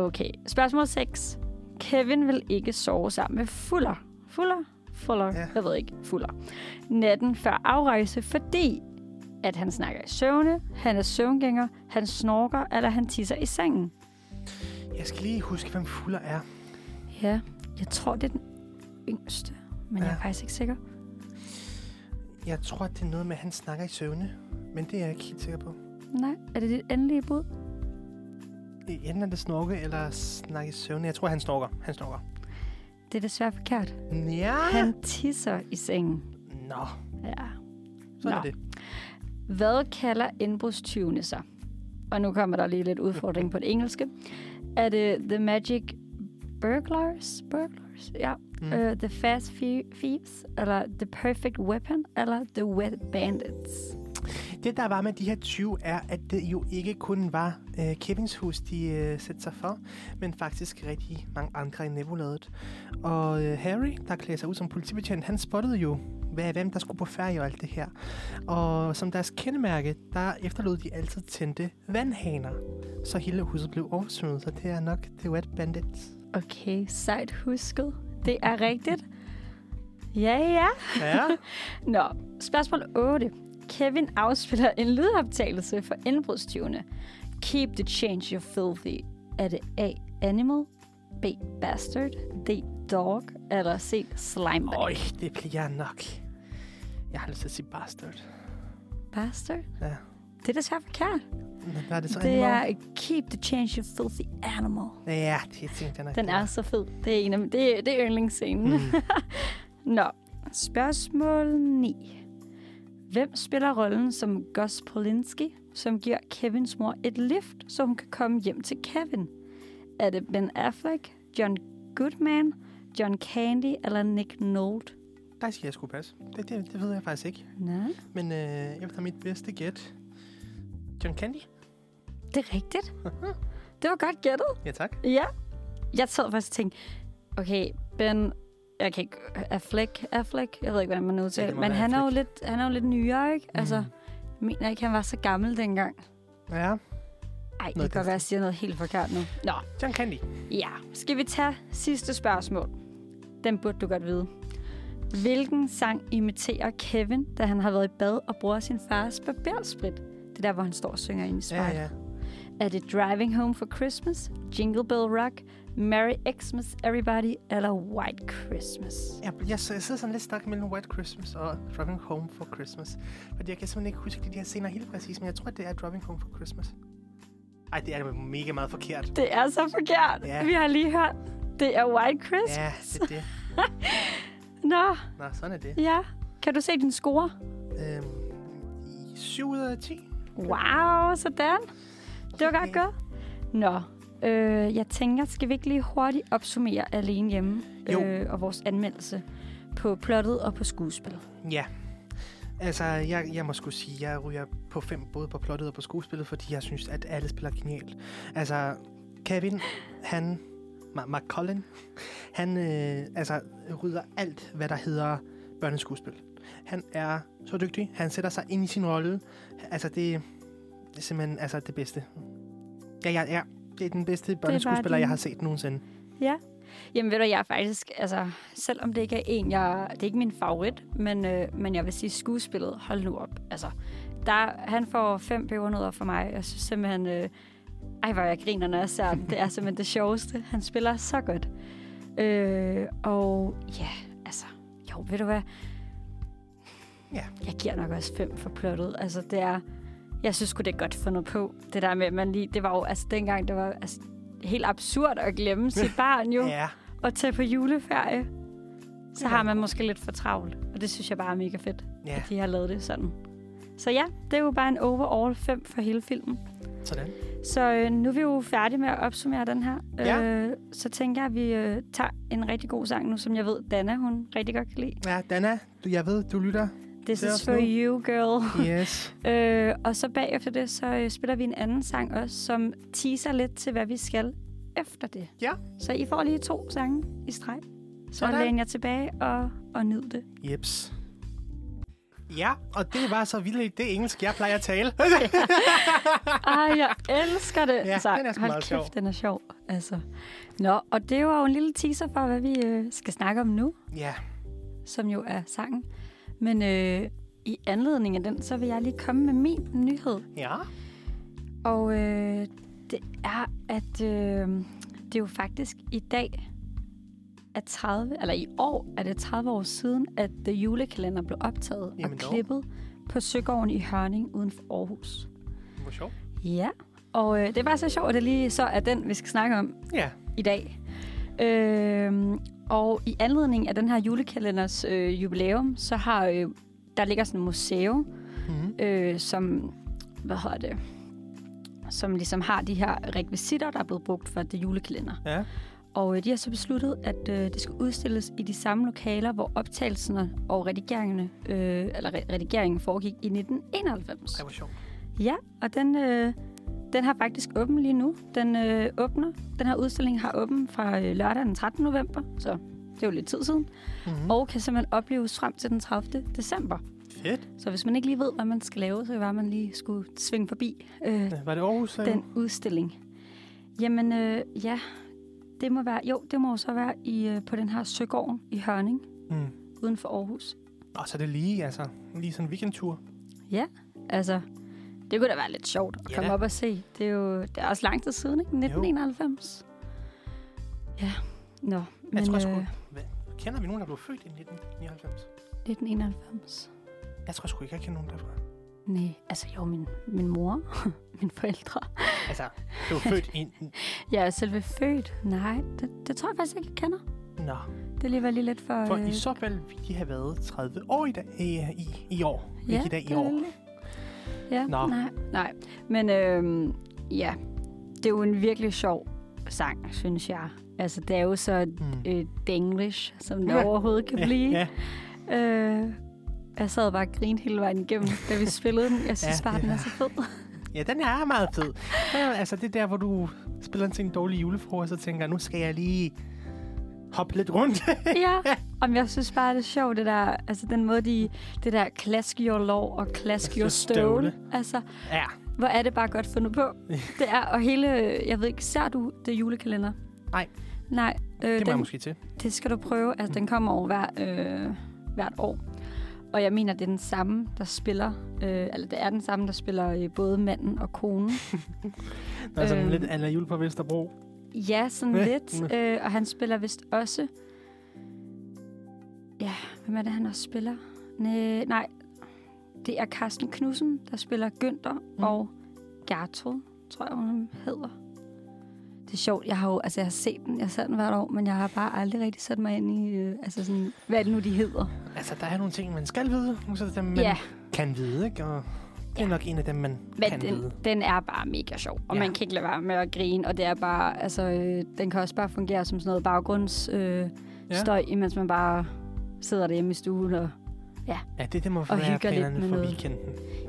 Okay. Spørgsmål 6. Kevin vil ikke sove sammen med Fuller. Fuller? Fuller? Ja. Jeg ved ikke. Fuller. Natten før afrejse, fordi at han snakker i søvne, han er søvngænger, han snorker, eller han tisser i sengen. Jeg skal lige huske, hvem Fuller er. Ja, jeg tror, det er den yngste, men ja. jeg er faktisk ikke sikker. Jeg tror, det er noget med, at han snakker i søvne. Men det er jeg ikke helt sikker på. Nej, er det dit endelige bud? Enten er det snorke eller snakke i søvne. Jeg tror, han snorker. Han snorker. Det er desværre forkert. Ja. Han tisser i sengen. Nå, Ja. sådan Nå. er det. Hvad kalder indbrudstyvene sig? Og nu kommer der lige lidt udfordring på det engelske. Er det The Magic Burglars? Burglars? Ja. Mm. Uh, the Fast Thie- Thieves? Eller The Perfect Weapon? Eller The Wet Bandits? Det, der var med de her 20, er, at det jo ikke kun var øh, Kevins hus, de øh, satte sig for, men faktisk rigtig mange andre i nabolaget. Og øh, Harry, der klæder sig ud som politibetjent, han spottede jo, hvad, hvem der skulle på ferie og alt det her. Og som deres kendemærke, der efterlod de altid tændte vandhaner. Så hele huset blev oversvømmet, så det er nok The Wet Bandits. Okay, sejt husket. Det er rigtigt. Ja, ja. Ja, Nå, spørgsmål 8. Kevin afspiller en lydoptagelse for indbrudstyvene. Keep the change, you filthy. Er det A. Animal, B. Bastard, D. Dog, eller C. Slimebag? Øj, det bliver nok. Jeg har lyst til at sige bastard. Bastard? Ja. Det er desværre forkert. Hvad er det så? Det animal? er Keep the change, you filthy animal. Ja, det tænkte jeg nok. Den er så fed. Det er, en af, det, er- det er yndlingsscenen. Mm. Nå, spørgsmål 9. Hvem spiller rollen som Gus Polinski, som giver Kevins mor et lift, så hun kan komme hjem til Kevin? Er det Ben Affleck, John Goodman, John Candy eller Nick Nolte? Der siger jeg skulle passe. Det, det, det ved jeg faktisk ikke. Nej, Men øh, efter mit bedste gæt. John Candy? det er rigtigt. Det var godt gættet. Ja, tak. Ja. Jeg sad faktisk og tænkte, okay, Ben, jeg kan ikke, Affleck, Affleck, jeg ved ikke, hvordan man Ja, udtaler det det, må men han er, jo lidt, han er jo lidt nyere, ikke? Mm. Altså, jeg mener ikke, han var så gammel dengang. Ja, Ej, det Noget kan godt være, at jeg siger noget helt forkert nu. Nå, John Candy. ja. Skal vi tage sidste spørgsmål? Den burde du godt vide. Hvilken sang imiterer Kevin, da han har været i bad og bruger sin fars barbersprit? Det er der, hvor han står og synger ind i Ja, spejlet. ja. Er det Driving Home for Christmas, Jingle Bell Rock, Merry Xmas Everybody eller White Christmas? Jeg, jeg, jeg sidder sådan lidt stak mellem White Christmas og Driving Home for Christmas. Fordi jeg kan simpelthen ikke huske de her scener helt præcis, men jeg tror, det er Driving Home for Christmas. Ej, det er mega meget forkert. Det er så forkert. Ja. Vi har lige hørt, det er White Christmas. Ja, det er det. Nå, Nå, sådan er det. ja. Kan du se din score? Øhm, i 7 ud af 10. Wow, sådan. Det var godt Okay. gået. Nå, øh, jeg tænker, skal vi ikke lige hurtigt opsummere alene hjemme Jo. Øh, og vores anmeldelse på plottet og på skuespillet? Ja. Altså, jeg, jeg må skulle sige, jeg ryger på fem, både på plottet og på skuespillet, fordi jeg synes, at alle spiller genialt. Altså, Kevin, han, McCollin, han øh, altså, rydder alt, hvad der hedder børneskuespil. Han er så dygtig. Han sætter sig ind i sin rolle. Altså, det, det er simpelthen altså, det bedste. Ja, ja, ja. Det er den bedste børneskuespiller, din- jeg har set nogensinde. Ja. Jamen ved du, jeg er faktisk, altså, selvom det ikke er en, jeg, det er ikke min favorit, men, øh, men jeg vil sige skuespillet, hold nu op. Altså, der, han får fem pebernødder for mig. Jeg synes simpelthen, øh, ej hvor jeg griner, når jeg ser den. Det er simpelthen det sjoveste. Han spiller så godt. Øh, og ja, altså, jo, ved du hvad? Ja. Jeg giver nok også fem for plottet. Altså, det er, jeg synes det er godt fundet på. Det der med, at man lige, det var jo, altså dengang, det var altså, helt absurd at glemme sit barn jo Ja, at tage på juleferie, så Ja. har man måske lidt for travlt. Og det synes jeg bare er mega fedt, ja. at de har lavet det sådan. Så ja, det er jo bare en overall 5 for hele filmen. Sådan. Så øh, nu er vi jo færdige med at opsummere den her. Ja. Øh, så tænker jeg, at vi øh, tager en rigtig god sang nu, som jeg ved, Dana, hun rigtig godt kan lide. Ja, Dana, jeg ved, du lytter. This Det er is for you, girl. Yes. øh, og så bagefter det, så øh, spiller vi en anden sang også, som teaser lidt til, hvad vi skal efter det. Ja. Så I får lige to sange i streg. Så Sådan. læn jer tilbage og, og nyd det. Jeps. Ja, og det var så vildt det engelsk, jeg plejer at tale. Ej, jeg elsker det. Ja, så, den er hold meget kæft, sjov. den er sjov. Altså. Nå, og det var jo en lille teaser for, hvad vi øh, skal snakke om nu, ja, som jo er sangen. Men øh, i anledning af den, så vil jeg lige komme med min nyhed. ja. Og øh, det er, at øh, det er jo faktisk i dag er 30, eller i år er det 30 år siden, at The Julekalender blev optaget Jamen og dog. klippet på Søgården i Hørning uden for Aarhus. Hvor sjovt. Ja, og øh, det er bare så sjovt, at det lige så er den, vi skal snakke om Ja, i dag. Øhm, og i anledning af den her julekalenders øh, jubilæum, så har øh, der ligger sådan et museum, mm-hmm. øh, som, hvad hedder det, som ligesom har de her rekvisitter, der er blevet brugt for det julekalender. ja. Og øh, de har så besluttet, at øh, det skal udstilles i de samme lokaler, hvor optagelserne og redigeringerne, øh, eller re- redigeringen foregik i 1991. Ej, hvor sjovt. Ja, og den, øh, den har faktisk åben lige nu. Den øh, åbner. Den her udstilling har åben fra øh, lørdag den 13. november, så det er jo lidt tid siden. Mm-hmm. Og kan simpelthen opleves frem til den 30. december. Fedt. Så hvis man ikke lige ved, hvad man skal lave, så kan man lige skulle svinge forbi øh, Ja, Var det Aarhus? den udstilling. Jamen, øh, ja, det må være, jo, det må jo så være i, øh, på den her Søgården i Hørning, Mm. uden for Aarhus. Og så er det lige, altså, lige sådan en weekendtur. Altså, det kunne da være lidt sjovt at Ja komme da. op og se. Det er jo det er også lang tid siden, ikke? 1991. Ja, nå. Men, Jeg tror sgu, øh, hvad, kender vi nogen, der blev født i 1999? 1991. Jeg tror sgu ikke, jeg kender nogen derfra. Nej, altså jo, min, min mor, mine forældre. Altså, du er født i... Jeg er selve født. Nej, det, det tror jeg faktisk ikke, jeg kender. Nå, Det er alligevel lige lidt for... for øh, i så fald ville de have været 30 år i, dag, i, i, i år. ja, ikke i dag, i år. det. Ja, Nå. nej, nej. Men øhm, ja, det er jo en virkelig sjov sang, synes jeg. Altså, det er jo så Mm. øh, denglish, som det Ja. overhovedet kan blive. ja. Øh, jeg sad bare og grinede hele vejen igennem, da vi spillede den. Jeg synes Ja, bare, den er så fed. ja, den er meget fed. Ja, altså, det er der, hvor du spiller til en dårlig julefrokost, og tænker, nu skal jeg lige hoppe lidt rundt. ja, om jeg synes bare, det er sjovt, det der, altså den måde, de, det der klask your lov og klask your Støvle. stole. Altså, ja. hvor er det bare godt fundet på. Det er, og hele, jeg ved ikke, ser du det julekalender? Nej. Nej, øh, Det må jeg den, måske til. det skal du prøve. Altså, den kommer over hver, øh, hvert år. Og jeg mener, det er den samme, der spiller, øh, eller det er den samme, der spiller øh, både manden og konen. Der er sådan Øhm. lidt ala jul på Vesterbro. Ja, sådan Ja. lidt. Øh, og han spiller vist også... Ja, hvem er det, han også spiller? Næ, nej, det er Carsten Knudsen, der spiller Günther Mm. og Gertrud, tror jeg, hun hedder. Det er sjovt. Jeg har jo altså, jeg har set den, jeg ser den hvert år, men jeg har bare aldrig rigtig sat mig ind i, øh, altså sådan, hvad er det nu, de hedder? Altså, der er nogle ting, man skal vide, og så dem, man ja, kan vide, ikke? Og det er Ja. nok en af dem, man men kan den, vide. den er bare mega sjov, og Ja. ja. man kan ikke lade være med at grine, og det er bare, altså, øh, den kan også bare fungere som sådan noget baggrunds... Øh, Ja. støj, imens man bare sidder derhjemme i stuen og Ja, det, det må og være planerne med for noget. weekenden.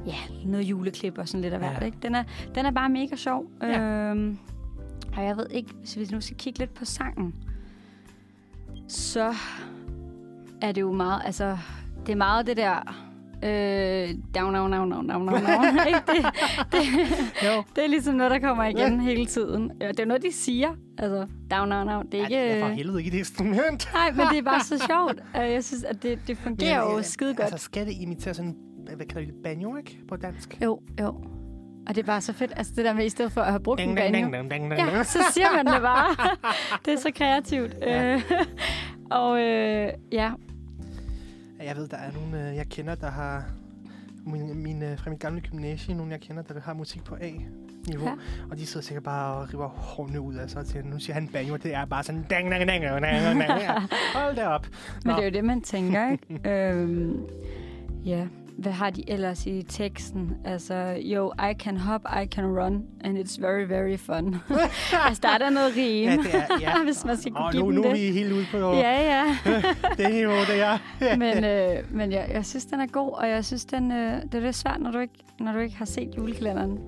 ja, noget juleklip og sådan lidt af hvert. Ja. Ikke? Den, er, den er bare mega sjov. Ja. Øhm, og jeg ved ikke, hvis vi nu skal kigge lidt på sangen, så er det jo meget, altså, det er meget det der, øh, down, down, down, down, down, down? Det, det, Jo. det er ligesom noget, der kommer igen hele tiden. Ja, det er noget, de siger. Altså, down, down, down. Det er ikke... Ja, det er for helvede ikke et instrument. Nej, men det er bare så sjovt. Øh, Jeg synes, at det, det fungerer Men, jo øh, skide godt. Altså, skal det imitere sådan, hvad kalder det, banjo, ikke? På dansk? Jo, jo. Og det er bare så fedt. Altså det der med, i stedet for at have brugt en Ding, ding, banjo. ding, ding, ding, Ja, ding. så siger man det bare. det er så kreativt. Ja. Øh, og øh, ja, Jeg ved, der er nogle, øh, jeg kender, der har... Min, min, øh, fra mit gamle gymnasie, nogle jeg kender, der har musik på A-niveau. Ja. Ja. Og de sidder sikkert bare og river hårene ud af sig siger, nu siger han banjo, det er bare sådan... Dang, dang, dang, dang, dang, dang. Hold da op. men Nå. det er jo det, man tænker, ikke? øhm, ja, hvad har de ellers i teksten? Altså, jo, I can hop, I can run, and it's very, very fun. altså, der er der noget rim, Ja, det er, ja. hvis man skal kunne Og give nu, dem nu er det. vi helt ude på Ja, ja. det niveau, det er. men øh, men jeg, jeg synes, den er god, og jeg synes, den, øh, det er lidt svært, når du, ikke, når du ikke har set julekalenderen.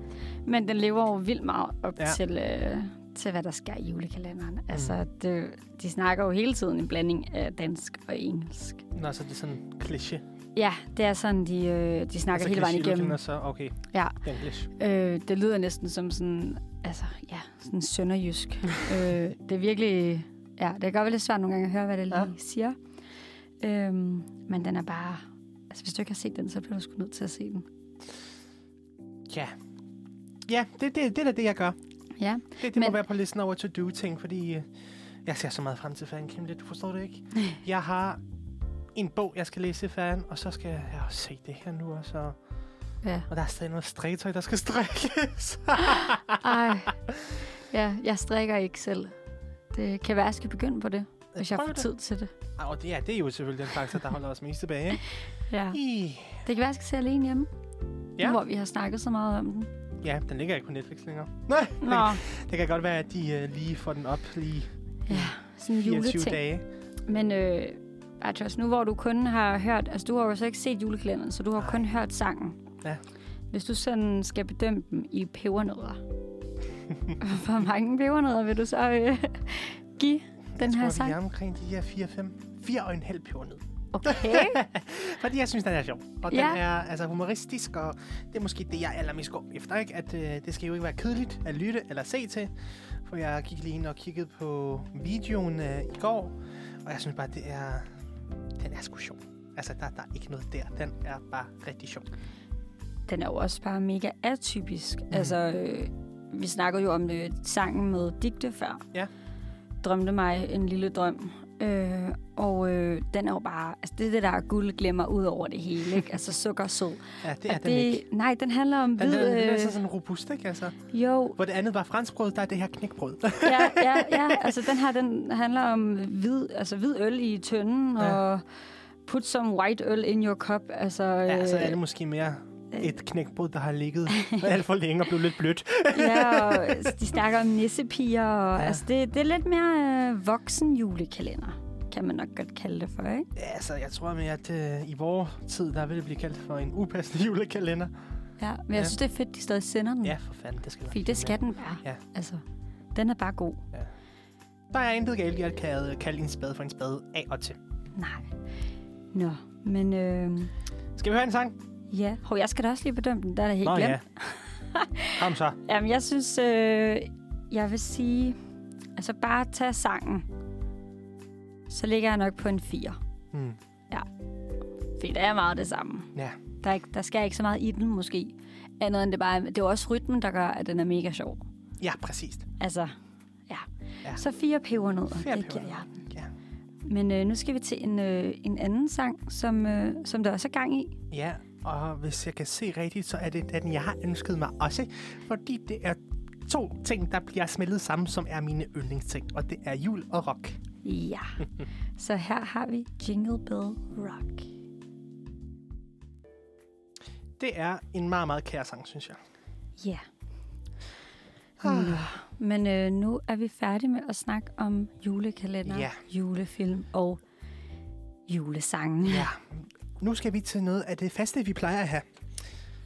Men den lever jo vildt meget op ja. til, øh, til, hvad der sker i julekalenderen. Mm. Altså, det, de snakker jo hele tiden en blanding af dansk og engelsk. Nå, så det er sådan en kliché. Ja, det er sådan, de, øh, de snakker hele vejen igennem. Og så, okay, Ja, english. øh, det lyder næsten som sådan, altså, ja, sådan sønderjysk. øh, det er virkelig, ja, det kan godt være lidt svært nogle gange at høre, hvad det lige Ja. siger. Øhm, men den er bare, altså hvis du ikke har set den, så bliver du sgu nødt til at se den. Ja. Ja, det, det, det er det, jeg gør. Ja, Det, det må Men- være på listen over to-do-ting, fordi øh, jeg ser så meget frem til fan Kim, det, du forstår det ikke? Jeg har en bog, jeg skal læse i fan, og så skal jeg også se det her nu også. Og, ja. og der er stadig noget strikketøj, der skal strikkes. Ej, ja, jeg strikker ikke selv. Det kan være, at jeg skal begynde på det, hvis jeg får det. tid til det. Ej, Og det er, det er jo selvfølgelig den faktor, der holder os mest tilbage. Ikke? Ja. I, Det kan være, at jeg skal se alene hjemme, Ja. nu hvor vi har snakket så meget om den. ja, den ligger ikke på Netflix længere. Nej, Nå, det, det kan godt være, at de uh, lige får den op lige ja, sådan en 24 juleting. dage. Men øh, Arthurs, nu hvor du kun har hørt, altså du har jo så ikke set julekalenderen, så du har Nej. kun hørt sangen. Ja. Hvis du sådan skal bedømme dem i pebernødder, hvor mange pebernødder vil du så øh, give den jeg her tror, sang? er omkring de her 4-5. 4 og en halv pebernød. Okay. Fordi jeg synes, den er sjov. Og Ja. den er altså humoristisk, og det er måske det, jeg allermest går efter. Ikke? At øh, det skal jo ikke være kedeligt at lytte eller se til. For jeg gik lige ind og kiggede på videoen øh, i går, og jeg synes bare, det er, den er sgu sjov. Altså, der, der er ikke noget der. Den er bare rigtig sjov. Den er jo også bare mega atypisk. Mm. Altså, øh, vi snakkede jo om øh, sangen med digte før. Ja. Drømte mig en lille drøm. Øh, og øh, den er jo bare, altså det er det, der er guld glemmer ud over det hele, ikke? Altså sukkersød. Ja, det er Og den ikke. Nej, den handler om hvid... den, den er øh, så sådan robust, ikke? Altså, jo, hvor det andet var franskbrød, der er det her knækbrød. ja, ja, ja. Altså, den her, den handler om hvid, altså, hvid øl i tønden, Ja. og put some white øl in your cup. Altså, ja, så er øh, det måske mere et knækbrød, der har ligget alt for længe og blevet lidt blødt. ja, og de snakker om nissepiger. Og, Ja. ja. altså, det, det er lidt mere øh, voksen julekalender, kan man nok godt kalde det for, ikke? Ja, altså, jeg tror med, at øh, i vores tid, der vil det blive kaldt for en upassende julekalender. Ja, men jeg Ja. synes, det er fedt, de stadig sender den. Ja, for fanden, det skal Fordi det skal den bare. Ja. Altså, den er bare god. Der er intet galt i at kalde, kalde en spade for en spade af og til. Nej. Nå, men øh, Skal vi høre en sang? Ja. Hov, jeg skal da også lige bedømme den, der er det helt Nå glemt. ja. Kom så. Jamen, jeg synes, øh, jeg vil sige, altså bare tage sangen, så ligger jeg nok på en 4. Hmm. Fordi det er meget det samme. Ja. Der, er ikke, der skal ikke så meget i den, måske. Andet end det bare, det er også rytmen, der gør, at den er mega sjov. Ja, præcis. Altså, ja. Ja. ja. Så fire pebernødder, Fire det giver jeg den. Ja. Men øh, nu skal vi til en, øh, en anden sang, som, øh, som der også er gang i. Ja, og hvis jeg kan se rigtigt, så er det den, jeg har ønsket mig også. Fordi det er to ting, der bliver smeltet sammen, som er mine yndlingsting. Og det er jul og rock. Ja. så her har vi Jingle Bell Rock. Det er en meget, meget kær sang, synes jeg. Ja. Ah. Nå, Men øh, nu er vi færdige med at snakke om julekalender, Ja. julefilm og julesangen. Ja. Nu skal vi til noget af det faste, vi plejer at have.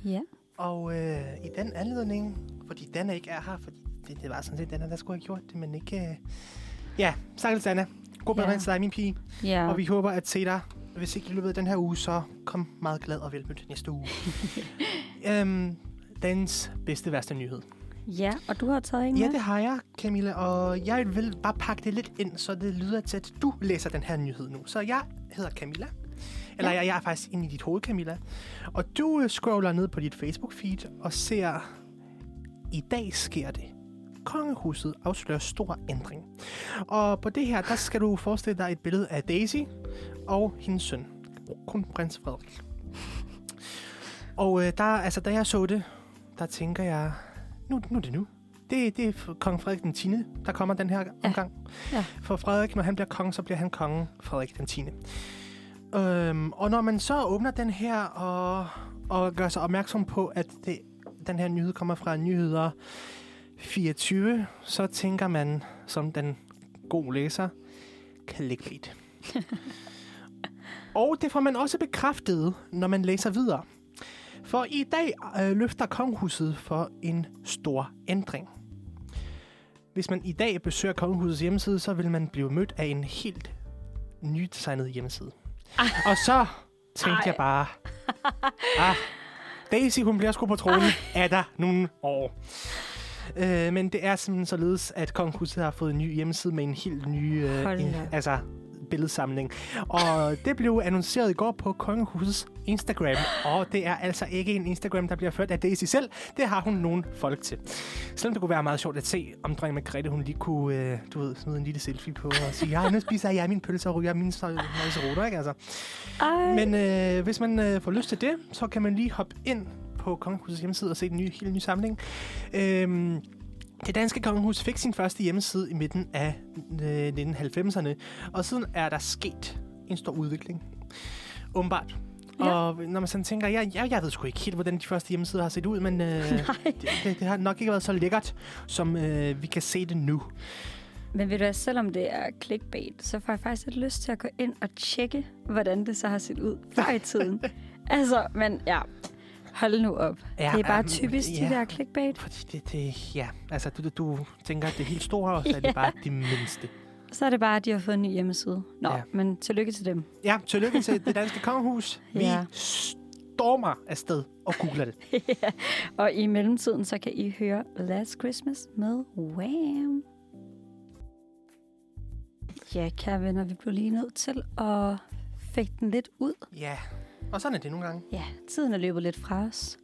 ja. Og øh, i den anledning, fordi Danne ikke er her, fordi det, det var sådan set Danne, der skulle have gjort det, men ikke... Øh... Ja, stakkels Danne. God bedring Ja. til dig, min pige. Ja. Og vi håber at se dig, hvis ikke i løbet af den her uge, så kom meget glad og velmødt næste uge. øhm, dagens bedste værste nyhed. ja, og du har taget en Ja, med? det har jeg, Camilla, og jeg vil bare pakke det lidt ind, så det lyder til, at du læser den her nyhed nu. Så jeg hedder Camilla. Eller Ja. jeg, jeg er faktisk inde i dit hoved, Camilla. Og du øh, scroller ned på dit Facebook-feed og ser, i dag sker det. Kongehuset afslører stor ændring. Og på det her, der skal du forestille dig et billede af Daisy og hendes søn, kronprins Frederik. Og øh, der, altså, da jeg så det, der tænker jeg, nu, nu er det nu. Det, det er kong Frederik den 10., der kommer den her omgang. Ja. For Frederik, når han bliver konge, så bliver han konge Frederik den 10. Øhm, og når man så åbner den her og, og gør sig opmærksom på, at det, den her nyhed kommer fra nyheder 24, så tænker man som den gode læser, clickbait. og det får man også bekræftet, når man læser videre. For i dag øh, løfter kongehuset for en stor ændring. Hvis man i dag besøger kongehusets hjemmeside, så vil man blive mødt af en helt nydesignet hjemmeside. Ej. Og så tænkte Ej. jeg bare, ah, Daisy, hun bliver sgu på tronen af der nogle år. Øh, men det er simpelthen således, at kongehuset har fået en ny hjemmeside med en helt ny øh, Hold en, altså, billedsamling. Og det blev annonceret i går på kongehusets Instagram. Og det er altså ikke en Instagram, der bliver ført af Daisy selv. Det har hun nogle folk til. Selvom det kunne være meget sjovt at se, om dronning Margrethe, hun lige kunne, øh, du ved, smide en lille selfie på og sige, ja, nu spiser jeg min pølse og ryger mine ruter, ikke altså? Ej. Men øh, hvis man øh, får lyst til det, så kan man lige hoppe ind på Kongehusets hjemmeside og se den nye, helt nye samling. Øhm, det danske kongehus fik sin første hjemmeside i midten af øh, 1990'erne, og siden er der sket en stor udvikling. Åbenbart. Ja. Og når man sådan tænker, jeg, jeg, jeg ved sgu ikke helt, hvordan de første hjemmesider har set ud, men øh, det, det har nok ikke været så lækkert, som øh, vi kan se det nu. Men ved du hvad, selvom det er clickbait, så får jeg faktisk lidt lyst til at gå ind og tjekke, hvordan det så har set ud før i tiden. altså, men ja, hold nu op. Ja, det er bare øhm, typisk ja. de der clickbait. Fordi det, det, ja, altså du, du tænker, at det er helt store, og så er det Ja. bare de mindste. Så er det bare, at de har fået en ny hjemmeside. Nå, Ja. ja. men tillykke til dem. Ja, tillykke til det danske kongehus. Vi Ja. stormer afsted og googler det. Og i mellemtiden, så kan I høre Last Christmas med Wham! Ja, kære venner, vi blev lige nødt til at fægte den lidt ud. Ja, og sådan er det nogle gange. Ja, tiden er løbet lidt fra os.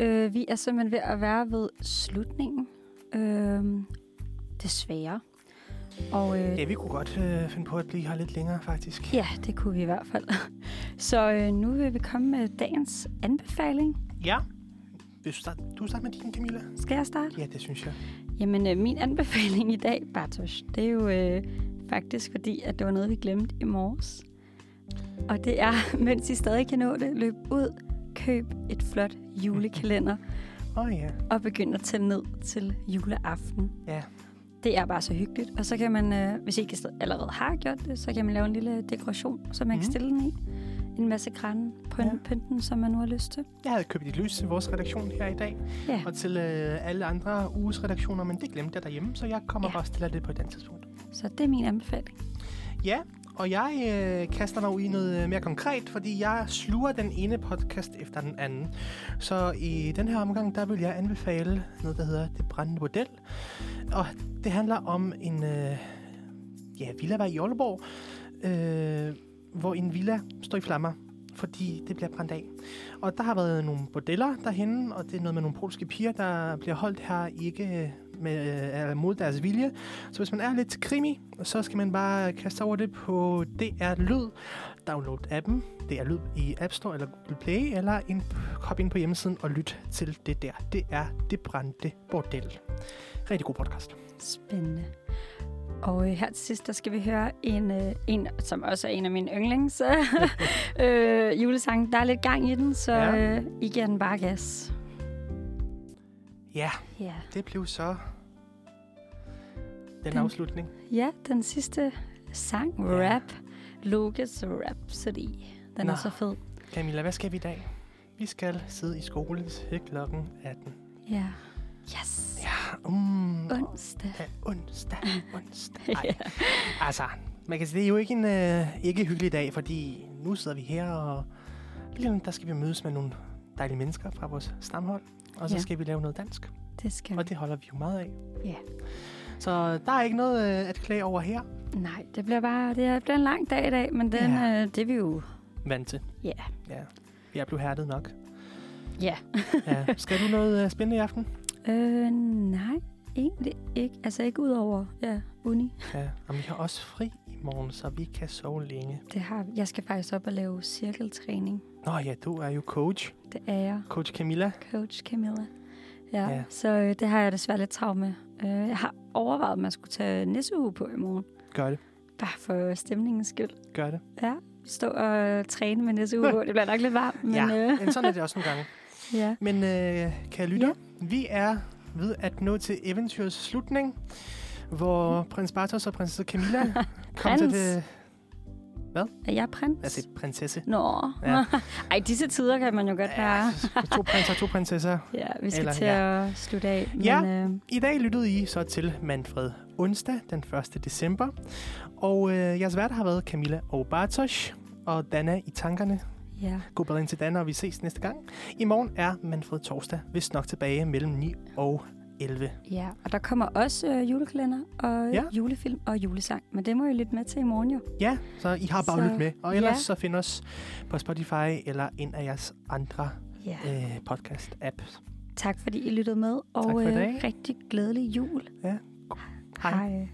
Øh, vi er simpelthen ved at være ved slutningen. Øh, desværre. Og øh, Ja, vi kunne godt øh, finde på at blive her lidt længere, faktisk. ja, det kunne vi i hvert fald. Så øh, nu vil vi komme med dagens anbefaling. Ja. Vil du starte, du starte med din, Camilla? Skal jeg starte? Ja, det synes jeg. Jamen, øh, min anbefaling i dag, Bartosz, det er jo øh, faktisk fordi, at det var noget, vi glemte i morges. Og det er, mens I stadig kan nå det, løb ud, køb et flot julekalender oh, ja. og begynd at tælle ned til juleaften. Ja. Det er bare så hyggeligt. Og så kan man, øh, hvis I ikke allerede har gjort det, så kan man lave en lille dekoration, som man mm. Mhm. kan stille den i. En masse græn på ja. pynten, som man nu har lyst til. Jeg havde købt et lys til vores redaktion her i dag, Ja, og til øh, alle andre uges redaktioner, men det glemte jeg derhjemme, så jeg kommer Ja. bare og stiller det på et andet tidspunkt. så det er min anbefaling. Ja, og jeg øh, kaster mig ud i noget øh, mere konkret, fordi jeg sluger den ene podcast efter den anden. Så i den her omgang, der vil jeg anbefale noget, der hedder Det Brændende Model. Og det handler om en øh, ja, villavej i Aalborg, øh, hvor en villa står i flammer, fordi det bliver brændt af. Og der har været nogle bordeller derhenne, og det er noget med nogle polske piger, der bliver holdt her ikke øh, med, øh, mod deres vilje. Så hvis man er lidt krimi, så skal man bare kaste over det på DR Lyd. Download appen. Det er Lyd i App Store eller Google Play, eller ind, hop ind på hjemmesiden og lyt til det der. Det er Det Brændte Bordel. Rigtig god podcast. Spændende. Og øh, her til sidst, der skal vi høre en, øh, en som også er en af mine yndlings øh, julesange. Der er lidt gang i den, så ja. øh, I giver den bare gas. Ja, Ja. det blev så den Den- afslutning. ja, den sidste sang, Ja. rap, Lucas Rhapsody. Den Nå. er så fed. Camilla, hvad skal vi i dag? Vi skal sidde i skole til klokken 18. Ja. Yes. Ja, um, Onsdag. Ja, onsdag, onsdag. Ej, Ja. altså, man kan sige, det er jo ikke en øh, ikke hyggelig dag, fordi nu sidder vi her, og lige om der skal vi mødes med nogle dejlige mennesker fra vores stamhold, og så Ja. skal vi lave noget dansk, Det skal og det holder vi jo meget af. Ja. Så der er ikke noget øh, at klage over her. Nej, det bliver bare det er- bliver en lang dag i dag, men den, Ja. øh, det er vi jo... Vant til. Ja. Ja. Jeg blev hærdet nok. Ja. Ja. Skal du noget øh, spændende i aften? Øh, nej, egentlig ikke. Altså ikke ud over ja, uni. Ja. Og vi har også fri morgen, så vi kan sove længe. Det har vi. Jeg skal faktisk op og lave cirkeltræning. Nå ja, du er jo coach. Det er jeg, Coach Camilla. coach Camilla. Ja, Ja. så øh, det har jeg desværre lidt travlt med. Øh, jeg har overvejet, at man skulle tage næste uge på i morgen. Gør det. Bare for stemningens skyld. Gør det. Ja, stå og træne med næste uge. Det bliver nok lidt varmt, men... ja, øh, men sådan er det også nogle gange. ja. Men øh, kære lytter, ja. vi er ved at nå til eventyrets slutning, hvor prins Bartos og prinsesse Camilla kom til Prins? det... Er jeg prins? Altså prinsesse. Nå. Ja. Ja. Ej, disse tider kan man jo godt være. to prinser, to prinsesser. Ja, vi skal Eller- til ja. at slutte af. Men, Ja. øh, I dag lyttede I så til Manfred onsdag den 1. december. Og øh, jeres værter har været Camilla og Bartosz og Dana i tankerne. ja. God bedring til Dana, og vi ses næste gang. I morgen er Manfred torsdag, vist nok tilbage mellem 9 og 11. ja, og der kommer også øh, julekalender og Ja. julefilm og julesang. Men det må I lytte med til i morgen jo. Ja, så I har bare Så- lyttet med. Og ellers ja. så find os på Spotify eller en af jeres andre Ja. øh, podcast-apps. Tak fordi I lyttede med, og Tak for øh, rigtig glædelig jul. Ja. Hej. Hej.